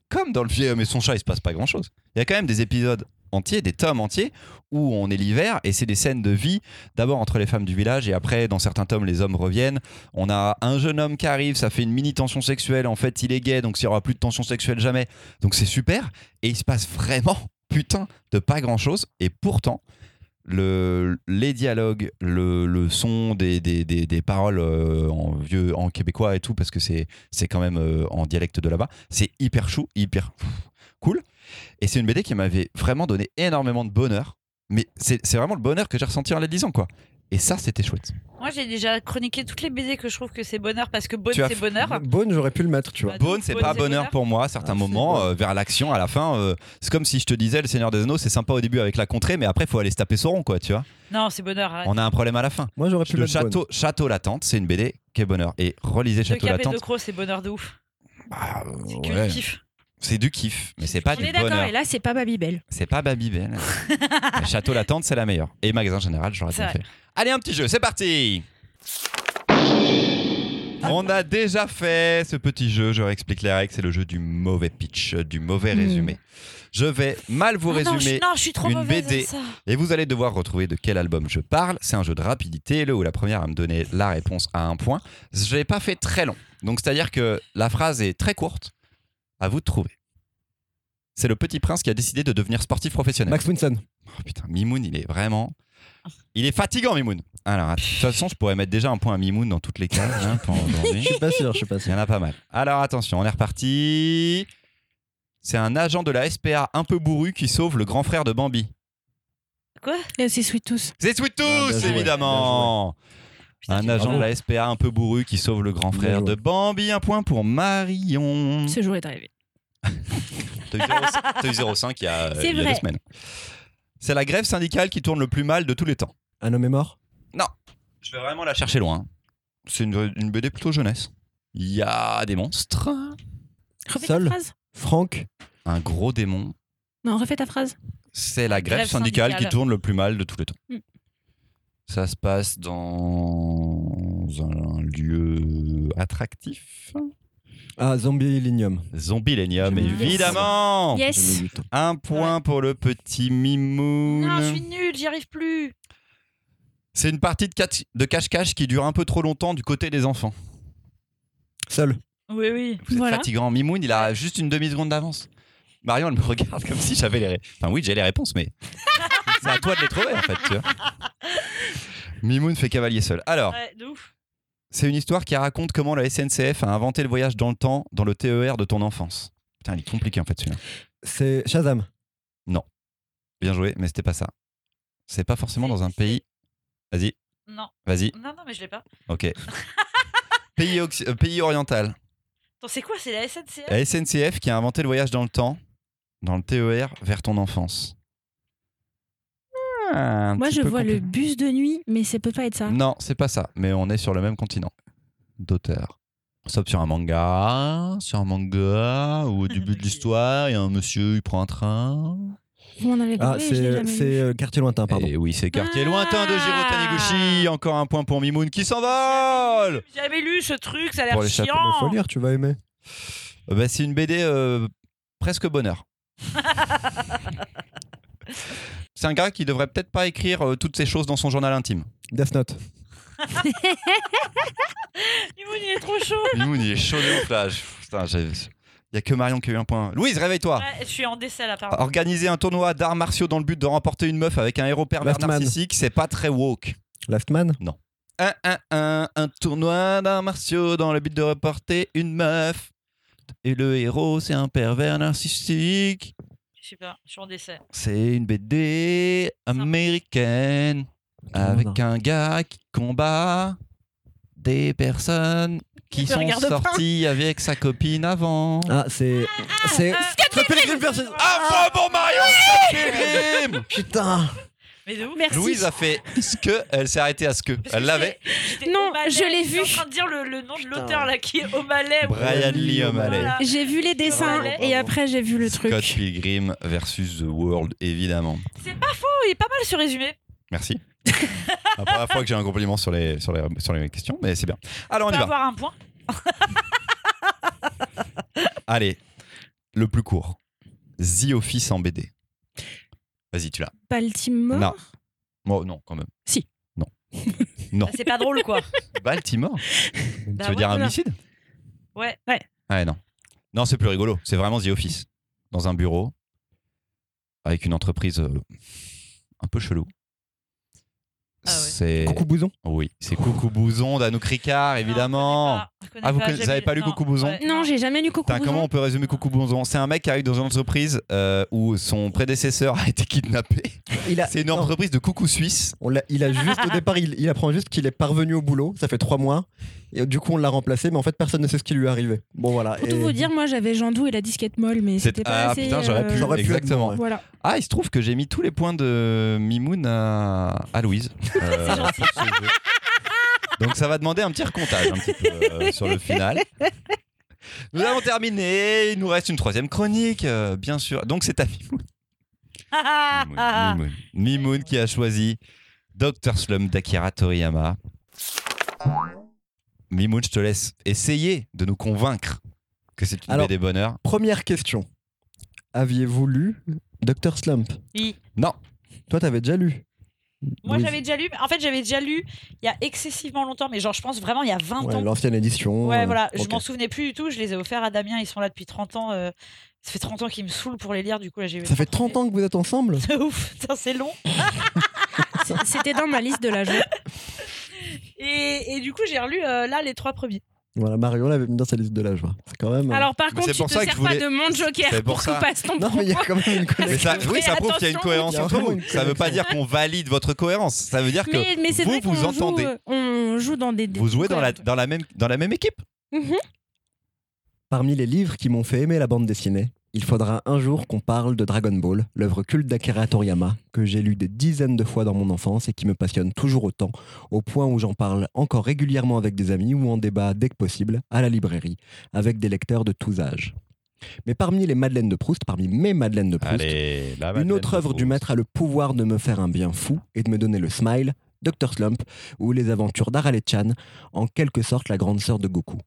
comme dans le vieux homme et son chat, il se passe pas grand chose. Il y a quand même des épisodes entiers, des tomes entiers, où on est l'hiver et c'est des scènes de vie, d'abord entre les femmes du village et après, dans certains tomes, les hommes reviennent. On a un jeune homme qui arrive, ça fait une mini tension sexuelle. En fait, il est gay, donc il y aura plus de tension sexuelle jamais. Donc c'est super. Et il se passe vraiment, putain, de pas grand chose. Et pourtant, le, les dialogues, le, le son des, des, des, des paroles euh, en vieux, en québécois et tout, parce que c'est quand même euh, en dialecte de là-bas, c'est hyper chou, hyper cool. Et c'est une BD qui m'avait vraiment donné énormément de bonheur. Mais c'est vraiment le bonheur que j'ai ressenti en les lisant, quoi. Et ça, c'était chouette. Moi, j'ai déjà chroniqué toutes les BD que je trouve que c'est bonheur parce que Bonne, c'est bonheur. Bone, j'aurais pu le mettre, tu vois. Bah, Bone, c'est pas c'est bonheur bonheur. pour moi à certains Ah, moments, bon. euh, vers l'action, à la fin. euh, c'est comme si je te disais, le Seigneur des Anneaux, c'est sympa au début avec la contrée, mais après, faut aller se taper Sauron, quoi, tu vois. Non, c'est bonheur. arrête. On a un problème à la fin. Moi, j'aurais pu Le mettre château, château Latente, c'est une BD qui est bonheur. Et relisez De Château Cap et de Latente. Croc, c'est bonheur de ouf. Bah, euh, C'est que ouais. kiff. C'est du kiff, mais c'est pas On du est d'accord, bonheur. et là, c'est pas Babybel. C'est pas Babybel. Château Latente, c'est la meilleure. Et Magasin Général, j'aurais C'est bien vrai. fait. Allez, un petit jeu, c'est parti On a déjà fait ce petit jeu, je réexplique les règles, c'est le jeu du mauvais pitch, du mauvais Hmm. résumé. Je vais mal vous Ah non, je, résumer non, je suis trop une mauvaise BD. à ça. et vous allez devoir retrouver de quel album je parle. C'est un jeu de rapidité, le où la première à me donner la réponse à un point. Je l'ai pas fait très long. Donc c'est-à-dire que la phrase est très courte. À vous de trouver. C'est le petit prince qui a décidé de devenir sportif professionnel. Max Winson. Oh, putain, Mimoun, il est vraiment. Il est fatigant, Mimoun. Alors, de toute façon, je pourrais mettre déjà un point à Mimoun dans toutes les cases hein, pour aujourd'hui. Je suis pas sûr, je suis pas Il y sûr. en a pas mal. Alors, attention, on est reparti. C'est un agent de la SPA un peu bourru qui sauve le grand frère de Bambi. Quoi? Et C'est Sweet Tooth. C'est Sweet Tooth, Ah, bien joué, évidemment. Un agent de la SPA un peu bourru qui sauve le grand frère de Bambi. Un point pour Marion. Ce jour est arrivé. T'as eu 0,5 t'as eu 0,5 il y a, C'est il y a deux semaines. C'est la grève syndicale qui tourne le plus mal de tous les temps. Un homme est mort? Je vais vraiment la chercher loin. C'est une, une BD plutôt jeunesse. Il y a des monstres, Refais Seul? ta phrase. Franck? Un gros démon. Non, refais ta phrase. C'est la grève, Grève syndicale, syndicale. qui tourne le plus mal de tous les temps. Mm. Ça se passe dans un lieu attractif. Ah, Zombie. Zombilenium, Yes. évidemment. Yes. Un point pour le petit Mimoun. Non, je suis nulle, j'y arrive plus. C'est une partie de cache-cache qui dure un peu trop longtemps du côté des enfants. Seul. Oui, oui. Vous êtes Voilà. fatigant. Mimoun, il a juste une demi-seconde d'avance. Marion, elle me regarde comme si j'avais les réponses. Enfin, oui, j'ai les réponses, mais c'est à toi de les trouver, en fait. Tu vois. Mimoun fait cavalier seul. Alors, Ouais, de ouf. c'est une histoire qui raconte comment la SNCF a inventé le voyage dans le temps dans le TER de ton enfance. Putain, il est compliqué, en fait, celui-là. C'est Shazam. Bien joué, mais c'était pas ça. C'est pas forcément dans un pays. Vas-y, Non, vas-y, non, non, mais je l'ai pas. ok. pays, occ- euh, pays oriental. Attends, c'est quoi? C'est la SNCF La SNCF qui a inventé le voyage dans le temps, dans le TER, vers ton enfance. Un Moi, petit je peu vois le bus de nuit, mais ça peut pas être ça. Non, c'est pas ça, mais on est sur le même continent d'auteur. On stoppe sur un manga, sur un manga, où au début de l'histoire, il y a un monsieur, il prend un train. Vous m'en avez Ah, parlé, je l'ai c'est jamais c'est, lu. euh, quartier lointain, pardon. Et oui, c'est quartier Ah. lointain de Jiro Taniguchi. Encore un point pour Mimoun qui s'envole. J'ai jamais lu ce truc, ça a l'air Pour les chapeaux, chiant. Mais faut lire, tu vas aimer. Euh, bah, c'est une BD euh, presque bonheur. c'est un gars qui devrait peut-être pas écrire euh, toutes ces choses dans son journal intime. Death Note. Mimoun, il est trop chaud. Mimoun, il est chaud de. Putain, j'ai- il y a que Marion qui a eu un point. Louise, réveille-toi. Ouais, je suis en décès là, pardon. Organiser un tournoi d'arts martiaux dans le but de remporter une meuf avec un héros pervers narcissique, c'est pas très woke. Last Man? Un, un, un, un tournoi d'arts martiaux dans le but de remporter une meuf. Et le héros, c'est un pervers narcissique. Sais pas, je suis en décès. C'est une BD américaine avec un gars qui combat des personnes qui sont pas. sorties avec sa copine avant. Ah, c'est. C'est. Scott Pilgrim versus. Ah bon, bon Marion Scott Pilgrim Putain Mais de ouf. Merci. Louise a fait ce que, elle s'est arrêtée à ce que. Parce Elle l'avait. Non, O'Malley, je l'ai j'étais en vu. train de dire le, le nom de l'auteur là qui est O'Malley. Brian Lee O'Malley. Voilà. J'ai vu les dessins et après j'ai vu le Scott truc. Pilgrim versus The World, évidemment. C'est pas faux, il est pas mal ce résumé. Merci. La première fois que j'ai un compliment sur les, sur les, sur les questions, mais c'est bien. Alors on On y va. avoir un point. Allez, le plus court. The Office en BD. Vas-y, tu l'as. Baltimore. Non. Oh, non, quand même. Si. Non. non. Bah, c'est pas drôle quoi. Baltimore Bah Tu veux ouais, dire un homicide Ouais. Ouais, non. Non, c'est plus rigolo. C'est vraiment The Office. Dans un bureau, avec une entreprise euh, un peu chelou. Ah ouais. C'est. Coucou Bouson. Oui, c'est Coucou Bouson d'Anouk Ricard, évidemment. Connais Ah, vous pas, conna- avez jamais- pas lu non, Coucou Bouson ouais, Non, j'ai jamais lu Coucou Putain, Bouson. comment on peut résumer Coucou Bouson C'est un mec qui arrive dans une entreprise euh, où son prédécesseur a été kidnappé. Il a. C'est une non, entreprise de coucou suisse. on l'a- il a juste au départ, il, il apprend juste qu'il est parvenu au boulot. Ça fait trois mois. Et du coup, on l'a remplacé, mais en fait, personne ne sait ce qui lui est arrivé. Bon, voilà. Pour Et- tout vous dire, moi j'avais Jandou et la disquette molle, mais c'était pas ah, assez. putain, j'aurais pu. euh, J'aurais pu être Exactement. Voilà. Ah, il se trouve que j'ai mis tous les points de Mimoun à, à Louise. euh. Donc ça va demander un petit recomptage un petit peu euh, sur le final. Nous avons terminé. Il nous reste une troisième chronique, euh, bien sûr. Donc c'est à Mimoun. Mimoun, Mimoun. Mimoun qui a choisi Dr. Slum d'Akira Toriyama. Mimoun, je te laisse essayer de nous convaincre que c'est une Alors- BD bonheur. Première question. Aviez-vous lu Dr. Slump? Oui. Non. Toi, t'avais déjà lu? Moi j'avais déjà lu, en fait j'avais déjà lu il y a excessivement longtemps, mais genre je pense vraiment il y a 20 Ouais, ans. L'ancienne édition. Ouais, euh, voilà, je ok. m'en souvenais plus du tout. Je les ai offerts à Damien, ils sont là depuis 30 ans. euh, Ça fait 30 ans qu'ils me saoulent pour les lire, du coup là j'ai eu Ça fait 30 ans que vous êtes ensemble? C'est ouf, c'est long. C'était dans ma liste de la joie. Et, et du coup j'ai relu euh, là les trois premiers. Voilà, Marion l'avait mis dans sa liste de la joie. C'est quand même. euh, Alors par Mais contre, c'est tu pour te ça que sers je voulais- pas de mon joker C'est pour pour, ça. qu'on passe ton Non, mais il y a propos. quand même une Mais connexion. ça, oui, ça prouve qu'il y a une attention, cohérence il y a entre vraiment vous. une Ça veut pas dire qu'on valide votre cohérence. Ça veut dire que Mais, mais c'est vous vrai qu'on vous entendez. Euh, on joue dans des. des vous jouez dans la, trucs dans, la même, dans la même équipe. Mhm. Parmi les livres qui m'ont fait aimer la bande dessinée, il faudra un jour qu'on parle de Dragon Ball, l'œuvre culte d'Akira Toriyama, que j'ai lu des dizaines de fois dans mon enfance et qui me passionne toujours autant, au point où j'en parle encore régulièrement avec des amis ou en débat dès que possible, à la librairie, avec des lecteurs de tous âges. Mais parmi les Madeleines de Proust, parmi mes Madeleines de Proust, Allez, une autre œuvre du maître a le pouvoir de me faire un bien fou et de me donner le smile, Dr. Slump, ou les aventures d'Arale-chan, en quelque sorte la grande sœur de Goku.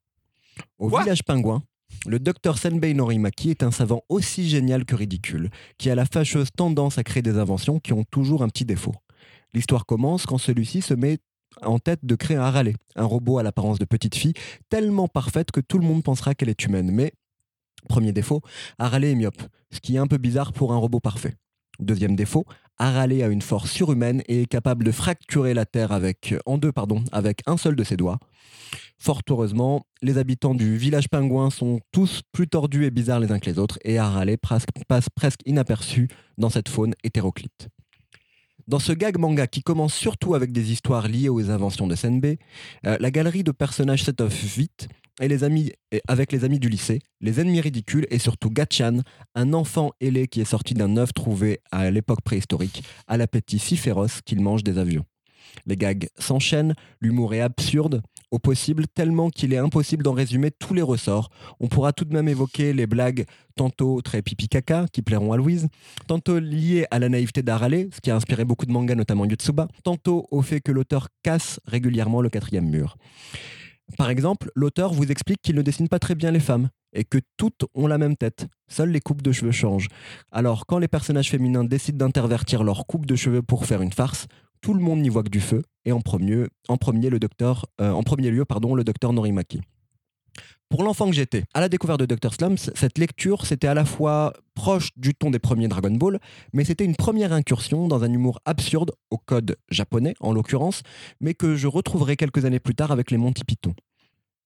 Au village pingouin, le Dr. Senbei Norimaki est un savant aussi génial que ridicule, qui a la fâcheuse tendance à créer des inventions qui ont toujours un petit défaut. L'histoire commence quand celui-ci se met en tête de créer un Haralé, un robot à l'apparence de petite fille, tellement parfaite que tout le monde pensera qu'elle est humaine. Mais, premier défaut, Haralé est myope, ce qui est un peu bizarre pour un robot parfait. Deuxième défaut, Haralé a une force surhumaine et est capable de fracturer la Terre avec, en deux pardon, avec un seul de ses doigts. Fort heureusement, les habitants du village pingouin sont tous plus tordus et bizarres les uns que les autres et Haralé passe presque inaperçu dans cette faune hétéroclite. Dans ce gag manga qui commence surtout avec des histoires liées aux inventions de Senbei, euh, la galerie de personnages s'étoffe vite et les amis, avec les amis du lycée, les ennemis ridicules et surtout Gatchan, un enfant ailé qui est sorti d'un œuf trouvé à l'époque préhistorique, à l'appétit si féroce qu'il mange des avions. Les gags s'enchaînent, l'humour est absurde, au possible, tellement qu'il est impossible d'en résumer tous les ressorts. On pourra tout de même évoquer les blagues tantôt très pipi-caca, qui plairont à Louise, tantôt liées à la naïveté d'Arale, ce qui a inspiré beaucoup de mangas, notamment Yotsuba, tantôt au fait que l'auteur casse régulièrement le quatrième mur. Par exemple, l'auteur vous explique qu'il ne dessine pas très bien les femmes et que toutes ont la même tête. Seules les coupes de cheveux changent. Alors, quand les personnages féminins décident d'intervertir leur coupe de cheveux pour faire une farce, tout le monde n'y voit que du feu, et en premier, euh, en premier lieu pardon, le docteur Norimaki. Pour l'enfant que j'étais, à la découverte de Dr. Slumps, cette lecture, c'était à la fois proche du ton des premiers Dragon Ball, mais c'était une première incursion dans un humour absurde, au code japonais en l'occurrence, mais que je retrouverai quelques années plus tard avec les Monty Python.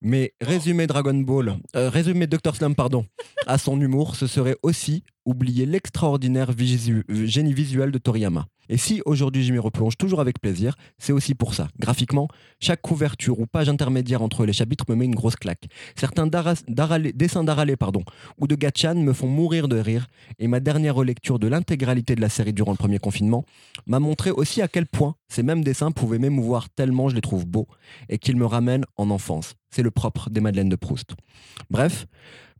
Mais résumer Dragon Ball, euh, résumer Dr. Slump, pardon, à son humour, ce serait aussi oublier l'extraordinaire génie visuel de Toriyama. Et si aujourd'hui je m'y replonge toujours avec plaisir, c'est aussi pour ça. Graphiquement, chaque couverture ou page intermédiaire entre les chapitres me met une grosse claque. Certains dessins d'Arale ou de Gatchan me font mourir de rire, et ma dernière relecture de l'intégralité de la série durant le premier confinement m'a montré aussi à quel point ces mêmes dessins pouvaient m'émouvoir tellement je les trouve beaux, et qu'ils me ramènent en enfance. C'est le propre des Madeleines de Proust. Bref,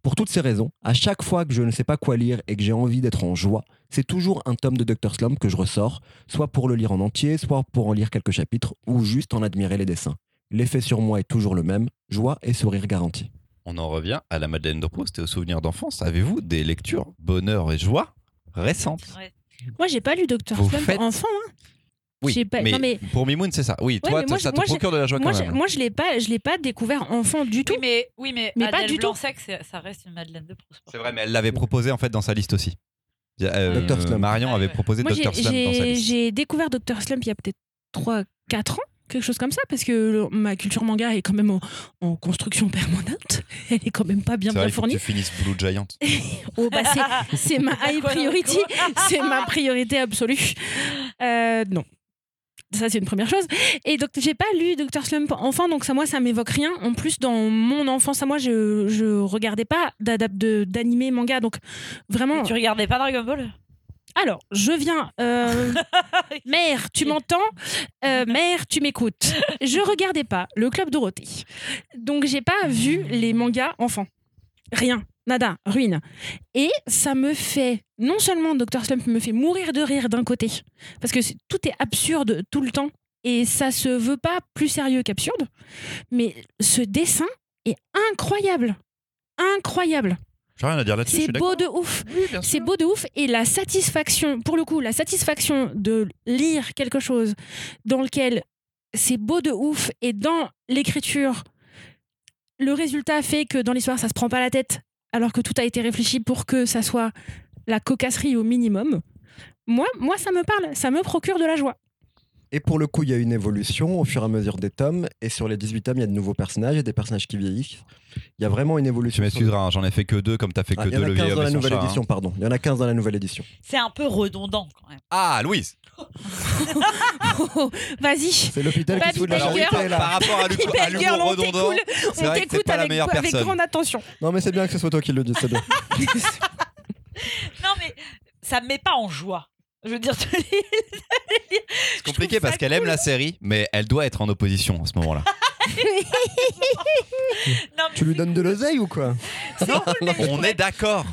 pour toutes ces raisons, à chaque fois que je ne sais pas quoi lire et que j'ai envie d'être en joie, c'est toujours un tome de Dr. Slump que je ressors, soit pour le lire en entier, soit pour en lire quelques chapitres, ou juste en admirer les dessins. L'effet sur moi est toujours le même, joie et sourire garanti. On en revient à la Madeleine de Proust et aux souvenirs d'enfance. Avez-vous des lectures bonheur et joie récentes? Moi, j'ai pas lu Docteur Vous Slump faites- enfant. hein. Oui, J'ai pas- mais, non, mais- pour Mimoun, c'est ça. Oui, Ouais, toi, moi, ça je- te moi, procure de la joie Moi, quand je, même. moi, je l'ai pas, je l'ai pas découvert enfant du tout. Oui, mais, oui, mais, Mais pas du tout. Ça reste une Madeleine de Proust. C'est vrai, mais elle l'avait proposé en fait dans sa liste aussi. Euh, Dr. Slump. Marion Ah, avait proposé Dr. j'ai- Slump dans sa j'ai liste. j'ai découvert Docteur Slump il y a peut-être 3-4 ans, quelque chose comme ça, parce que le- ma culture manga est quand même en, en construction permanente. Elle est quand même pas bien C'est vrai, bien il faut que fournie. tu finisses Blue Giant. Oh, bah, c'est- c'est ma high priority. C'est ma priorité absolue. Euh, non. Ça, c'est une première chose. Et donc, j'ai pas lu Dr. Slump enfant, donc ça, moi, ça m'évoque rien. En plus, dans mon enfance, à moi, je, je regardais pas d'animé manga, donc vraiment. Tu regardais pas Dragon Ball? Alors, je viens. euh, mère, tu m'entends? Euh, Mère, tu m'écoutes. Je regardais pas le Club Dorothée. Donc, j'ai pas vu les mangas enfants. Rien. Nada. Ruine. Et ça me fait. Non seulement Dr. Slump me fait mourir de rire d'un côté, parce que tout est absurde tout le temps, et ça se veut pas plus sérieux qu'absurde, mais ce dessin est incroyable. Incroyable. J'ai rien à dire là-dessus. C'est beau de ouf. Oui. C'est beau de ouf et la satisfaction, pour le coup, la satisfaction de lire quelque chose dans lequel c'est beau de ouf et dans l'écriture, le résultat fait que dans l'histoire ça se prend pas la tête alors que tout a été réfléchi pour que ça soit la cocasserie au minimum. Moi, moi ça me parle, ça me procure de la joie. Et pour le coup, il y a une évolution au fur et à mesure des tomes. Et sur les 18 tomes, il y a de nouveaux personnages et des personnages qui vieillissent. Il y a vraiment une Tu évolution. m'excuseras, hein, j'en ai fait que deux, comme t'as fait Ah, que il y en deux, a le 15 vieil dans la nouvelle chat, hein. édition, pardon. Il y en a 15 dans la nouvelle édition. C'est un peu redondant quand même. Ah, Louise Vas-y. C'est l'hôpital qui se fout de la charité, là. Par rapport à l'humour- redondant, t'écoute, c'est On vrai que c'est pas la avec, meilleure avec personne. grande attention. Non, mais c'est bien que ce soit toi qui le dis, c'est bien. Non, mais ça me met pas en joie. Je veux dire, C'est compliqué parce qu'elle aime la série, mais elle doit être en opposition à ce moment-là. non, mais Tu lui donnes de l'oseille ou quoi c'est cool, mais je On pourrais- est d'accord.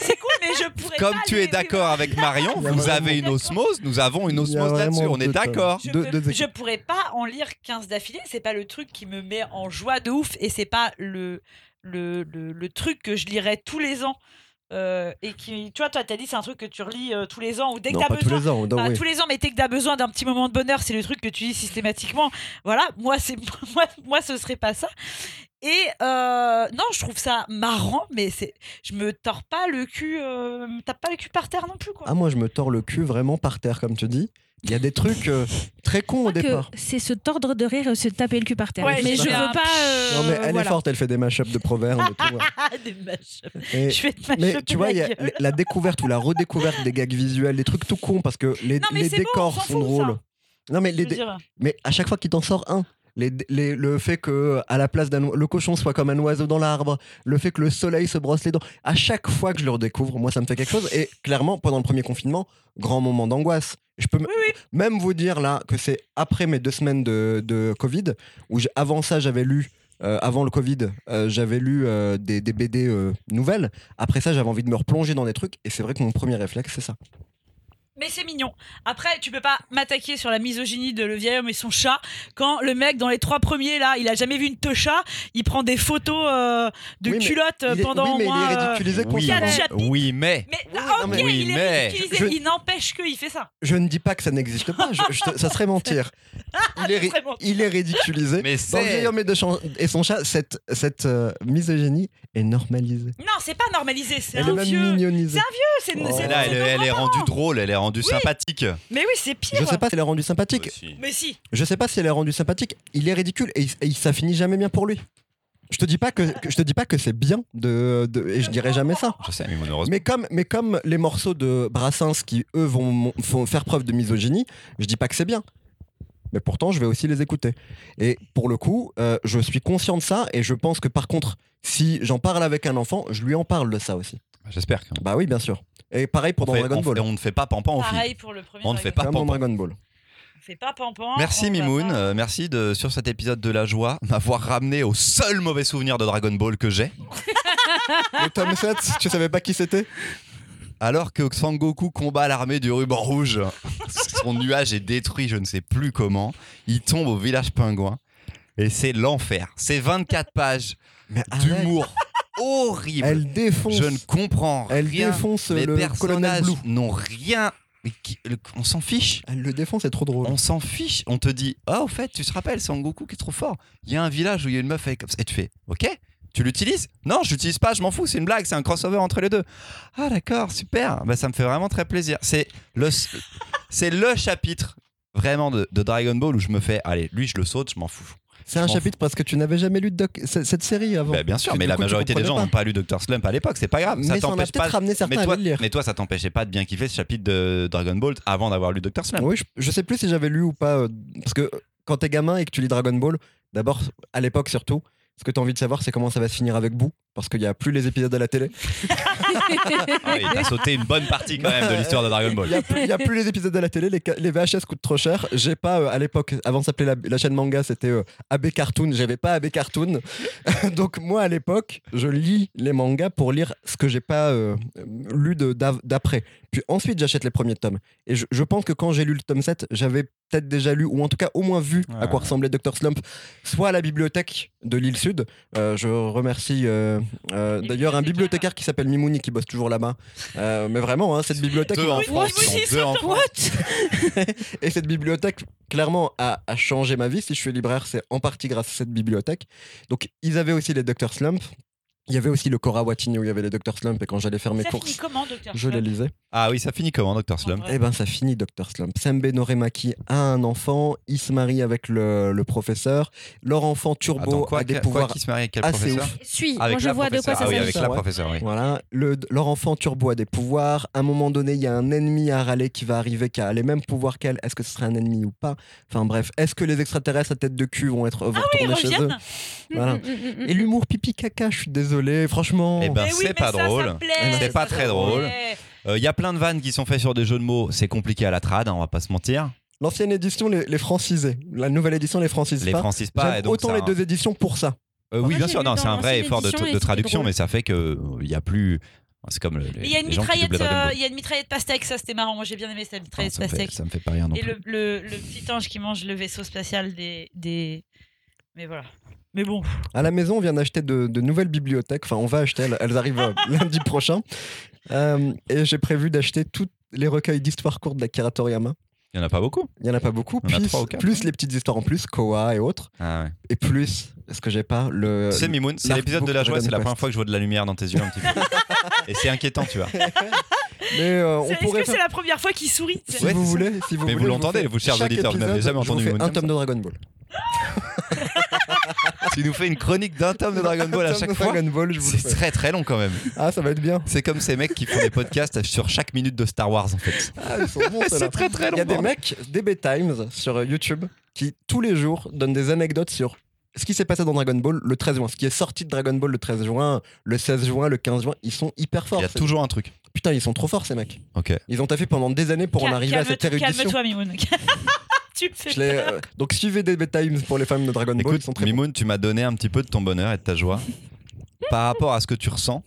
c'est cool, mais je pourrais Comme pas tu es d'accord avec Marion, Il y a vous vraiment- avez une osmose, nous avons une Il y a osmose là-dessus. On est deux tomes. d'accord. Je, Deux- peux- deux je équipes. pourrais pas en lire 15 d'affilée, c'est pas le truc qui me met en joie de ouf et c'est pas le, le, le, le truc que je lirais tous les ans. Euh, et qui, tu vois, toi, t'as dit c'est un truc que tu relis euh, tous les ans ou dès que Non, t'as pas tous besoin. les ans. non, Enfin, oui. tous les ans, mais dès que t'as besoin d'un petit moment de bonheur, c'est le truc que tu lis systématiquement. Voilà, moi, c'est moi, moi, ce serait pas ça. Et euh, non, je trouve ça marrant, mais c'est, je me tords pas le cul, euh, me tape pas le cul par terre non plus quoi. Ah, moi, je me tords le cul vraiment par terre, comme tu dis. Il y a des trucs euh, très cons au Je crois que départ. c'est se tordre de rire et se taper le cul par terre. Ouais, mais je veux pas. euh, Non, mais elle voilà. est forte, elle fait des mashups de proverbes et tout. ouais. Ah, des mashups. Et- Je vais te Mais tu vois, la il y a la découverte ou la redécouverte des gags visuels, des trucs tout cons parce que les, Non, décors sont drôles. Non, mais, les dé- mais à chaque fois qu'il t'en sort un, les, les- le fait que à la place d'un le cochon soit comme un oiseau dans l'arbre, le fait que le soleil se brosse les dents, à chaque fois que je le redécouvre, moi ça me fait quelque chose. Et clairement, pendant le premier confinement, grand moment d'angoisse. Je peux même vous dire là que c'est après mes deux semaines de, de Covid, où avant ça j'avais lu. euh, avant le Covid, euh, j'avais lu euh, des, des BD nouvelles. Après ça, j'avais envie de me replonger dans des trucs. Et c'est vrai que mon premier réflexe, c'est ça. Mais c'est mignon. Après, tu peux pas m'attaquer sur la misogynie de le vieil homme et son chat quand le mec dans les trois premiers là, il a jamais vu une techa, il prend des photos euh, de Oui, culottes est- pendant oui, mais moins, il est euh, ridiculisé Oui, constamment. chapitres. oui, mais. Mais Oui, ah, mais- Oui, il est ridiculisé. Je- Il n'empêche qu'il fait ça. Je ne dis pas que ça n'existe pas, je- je te- ça serait mentir. Il est, il est ridiculisé. Mais Dans le vieil homme et, de chan- et son chat, cette, cette euh, misogynie est normalisée. Non, c'est pas normalisé, c'est Elle est un même vieux. mignonisée. C'est Oh. c'est- là, c'est elle, est rendue drôle, elle est rendue sympathique. Mais oui, c'est pire. Je sais pas si elle est rendue sympathique. Aussi. Mais si. Je sais pas si elle est rendue sympathique. Il est ridicule et, il- et ça finit jamais bien pour lui. Je te dis pas que, que- je te dis pas que c'est bien de, de- et je dirais jamais ça. Je sais, mais malheureusement. Mais comme, mais comme les morceaux de Brassens qui eux vont, mon- font faire preuve de misogynie, je dis pas que c'est bien. Mais pourtant, je vais aussi les écouter. Et pour le coup, euh, je suis conscient de ça et je pense que par contre, si j'en parle avec un enfant, je lui en parle de ça aussi. J'espère que. Bah oui, bien sûr. Et pareil pour On, dans fait- Dragon on, Ball. fait- on ne fait pas pampan. Pareil pour le premier. On ne fait Dragon pas pampan. Dragon Ball. On fait pas pampan. Merci Mimoun, euh, merci de, sur cet épisode de la joie, m'avoir ramené au seul mauvais souvenir de Dragon Ball que j'ai. Le tome 7, tu savais pas qui c'était? Alors que Sangoku combat l'armée du ruban rouge, son nuage est détruit, je ne sais plus comment. Il tombe au village pingouin et c'est l'enfer. C'est 24 pages d'humour horrible. Elle défonce. Je ne comprends Elle rien. défonce Les le colonel personnages n'ont rien. On s'en fiche. Elle le défonce, c'est trop drôle. On s'en fiche. On te dit, ah, au fait, tu te rappelles, Sangoku qui est trop fort. Il y a un village où il y a une meuf avec comme ça. Et tu fais, ok, tu l'utilises? Non, je l'utilise pas, je m'en fous, c'est une blague, c'est un crossover entre les deux. Ah, d'accord, super. Bah, ça me fait vraiment très plaisir. C'est le, c'est le chapitre vraiment de, de Dragon Ball où je me fais, allez, lui, je le saute, je m'en fous. C'est un chapitre parce que tu n'avais jamais lu Doc- cette série avant. Bah, bien sûr, mais la coup, majorité des gens n'ont pas lu Dr. Slump à l'époque, c'est pas grave. Mais ça ça en a pas. ramené certains Mais à toi, le lire. mais toi, ça t'empêchait pas de bien kiffer ce chapitre de Dragon Ball avant d'avoir lu Dr. Slump. Oui, je, je sais plus si j'avais lu ou pas. euh, parce que quand t'es gamin et que tu lis Dragon Ball, d'abord, à l'époque surtout, ce que t'as envie de savoir, c'est comment ça va se finir avec Boo. Parce qu'il n'y a plus les épisodes à la télé. Ah oui, t'as sauté une bonne partie quand même de l'histoire de Dragon Il Ball. n'y a, il y a plus les épisodes à la télé. Les, VHS coûtent trop cher. J'ai pas, euh, à l'époque, avant de s'appeler la, la chaîne manga, c'était euh, AB Cartoon. J'avais pas AB Cartoon. Donc, moi, à l'époque, je lis les mangas pour lire ce que j'ai pas euh, lu d'après. Puis ensuite, j'achète les premiers tomes. Et je, je pense que quand j'ai lu le tome 7, j'avais peut-être déjà lu, ou en tout cas au moins vu à quoi ressemblait Dr. Slump, soit à la bibliothèque de l'île Sud. Euh, je remercie euh, euh, d'ailleurs un bibliothécaire qui s'appelle Mimouni qui bosse toujours là-bas. Euh, mais vraiment, hein, cette bibliothèque. Deux en France, deux. France. Et cette bibliothèque, clairement, a, a changé ma vie. Si je suis libraire, c'est en partie grâce à cette bibliothèque. Donc, ils avaient aussi les Dr. Slump. Il y avait aussi le Cora Watini où il y avait les Dr. Slump. Et quand j'allais faire mes Ça finit courses, comment, docteur je les lisais. Ah oui, ça finit comment, Dr. Slump. Eh ben, ça finit Dr. Slump. Sembe Noremaki a un enfant. Il se marie avec le, le professeur. Leur enfant Turbo Attends, quoi, a des quoi pouvoirs qui se marie avec quel assez professeur ouf. Suis, Avec moi je la vois de quoi professeure. ça Ah oui, s'agit. avec la ouais. professeure, oui. Voilà, le, leur enfant Turbo a des pouvoirs. À un moment donné, il y a un ennemi à râler qui va arriver, qui a les mêmes pouvoirs qu'elle. Est-ce que ce serait un ennemi ou pas? Enfin bref, est-ce que les extraterrestres à tête de cul vont être vont Ils retourner chez eux? reviennent. Voilà. Mm, mm, mm, mm. Et l'humour pipi caca, je suis désolé, franchement. Eh ben, oui, c'est pas ça, drôle. C'est pas très drôle. Il y a plein de vannes qui sont faites sur des jeux de mots, c'est compliqué à la trad, hein, on va pas se mentir. L'ancienne édition les, les francisait. La nouvelle édition les francise Les pas. francis pas. et J'aime donc autant ça- les deux éditions pour ça. Euh, oui, bien sûr, non, c'est un vrai effort de, traduction, mais ça fait que il y a plus. C'est comme il y a une mitraillette, euh, il y a une mitraillette pastèque, ça c'était marrant. Moi j'ai bien aimé cette Ah, mitraillette ça, me fait, pastèque. ça me fait pas rire non Et plus. le, le, le petit ange qui mange le vaisseau spatial des, des... Mais voilà. Mais bon. À la maison, on vient d'acheter de, de nouvelles bibliothèques. Enfin, on va acheter, elles, elles arrivent euh, lundi prochain. Euh, et j'ai prévu d'acheter tous les recueils d'histoires courtes d'Akira Toriyama. Il y en a pas beaucoup. Il y en a pas beaucoup. A Plus, les petites histoires en plus, Koa et autres. Ah ouais. Et plus, est-ce que j'ai pas le. Sais, Mimoun, c'est l'épisode de la joie, c'est la première fois que je vois de la lumière dans tes yeux un petit peu. Et c'est inquiétant, tu vois. Mais euh, on Est-ce pourrait que c'est faire. la première fois qu'il sourit Si Ouais, vous c'est voulez, si vous Mais voulez, vous l'entendez, fais vous, chers auditeurs, vous n'avez jamais vous entendu Mimoun un tome de Dragon Ball. Tu nous fais une chronique d'un tome de Dragon Ball à chaque fois. Dragon Ball, je vous C'est très très long quand même. Ah, ça va être bien. C'est comme ces mecs qui font des podcasts sur chaque minute de Star Wars en fait. Ah, ils sont bons, C'est très, très long, Il y a des bordel. mecs, des B-Times sur euh, YouTube, qui tous les jours donnent des anecdotes sur ce qui s'est passé dans Dragon Ball le 13 juin, ce qui est sorti de Dragon Ball le 13 juin, le 16 juin, le 15 juin. Ils sont hyper forts. Il y a toujours un truc. Putain, ils sont trop forts ces mecs. Ok. Ils ont taffé pendant des années pour en arriver à cette érudition. Calme-toi, Mimoun. tu me fais Je l'ai, peur. euh, donc suivez des B-Times pour les fans de Dragon Ball, Écoute. Mimoun, tu m'as donné un petit peu de ton bonheur et de ta joie par rapport à ce que tu ressens.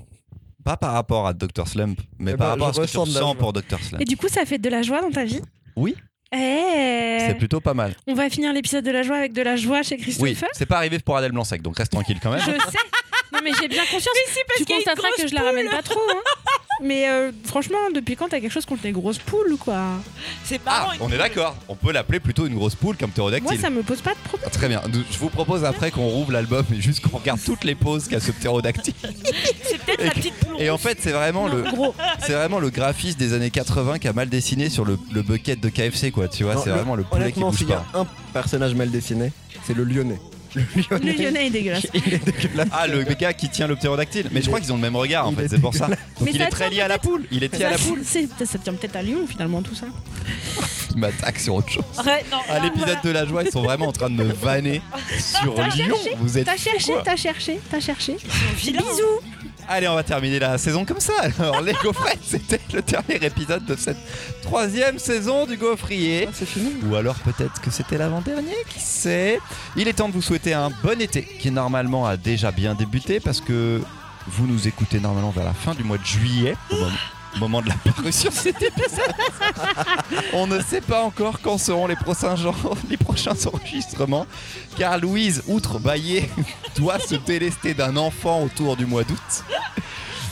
Pas par rapport à Dr. Slump, mais Eh par ben, rapport à ce que tu ressens pour Dr. Slump. Et du coup, ça fait de la joie dans ta vie? Oui. Eh C'est plutôt pas mal. On va finir l'épisode de la joie avec de la joie chez Oui, Christopher. c'est pas arrivé pour Adèle Blanc-Sec, donc reste tranquille quand même. Je sais. Non mais j'ai bien conscience. Mais c'est parce Tu une constateras que je la ramène pas trop. hein. Mais euh, franchement, depuis quand t'as quelque chose contre les grosses poules quoi? C'est Ah, marrant. une on est poule. d'accord. On peut l'appeler plutôt une grosse poule comme Moi, ptérodactyle. ça me pose pas de problème. Très bien. Je vous propose après qu'on rouvre l'album et juste qu'on regarde toutes les poses qu'a ce ptérodactyle. C'est peut-être la petite poule. Et en rouge. fait, c'est vraiment le, Gros. c'est vraiment le graphiste des années 80 qui a mal dessiné sur le, le bucket de KFC, quoi. Tu vois, Non, c'est le- vraiment le poulet qui Honnêtement, bouge s'il y pas. a un personnage mal dessiné, c'est le lyonnais. Le lyonnais. Le lyonnais est dégueulasse. Il est dégueulasse. Ah, le gars qui tient le ptérodactyle. Mais Il je crois est- qu'ils ont le même regard en il fait, est c'est pour ça. Donc Mais il ça est très lié à la poule. Il est lié à la Ça, poule. c'est- ça tient peut-être à Lyon finalement tout ça. Il m'attaque sur autre chose. Ouais, non, À l'épisode voilà. de la joie, ils sont vraiment en train de me vanner sur Lyon. cherché Vous êtes T'as cherché, t'as cherché, t'as cherché. Bisous. Allez, on va terminer la saison comme ça. Alors, les gaufrettes, c'était le dernier épisode de cette troisième saison du gaufrier. Ah, c'est fini. Ou alors peut-être que c'était l'avant-dernier, qui sait Il est temps de vous souhaiter un bon été qui normalement a déjà bien débuté parce que vous nous écoutez normalement vers la fin du mois de juillet, au moment, au moment de la parution. On ne sait pas encore quand seront les prochains, genres- les prochains enregistrements car Louise, outre bailler, doit se délester d'un enfant autour du mois d'août.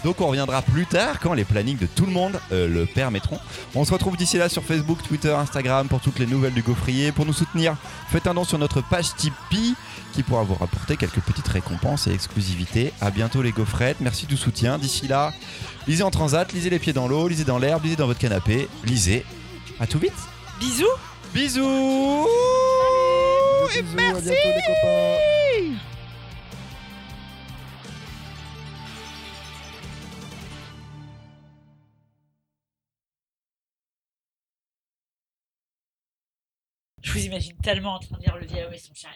Donc on reviendra plus tard quand les plannings de tout le monde euh, le permettront. On se retrouve d'ici là sur Facebook, Twitter, Instagram pour toutes les nouvelles du gaufrier. Pour nous soutenir, faites un don sur notre page Tipeee qui pourra vous rapporter quelques petites récompenses et exclusivités. À bientôt les gaufrettes, merci du soutien. D'ici là, lisez en transat, lisez les pieds dans l'eau, lisez dans l'herbe, lisez dans votre canapé, lisez. À tout vite. Bisous. Bisous. Bisous, à bientôt les Je vous imagine tellement en train de lire le vieil et son chien.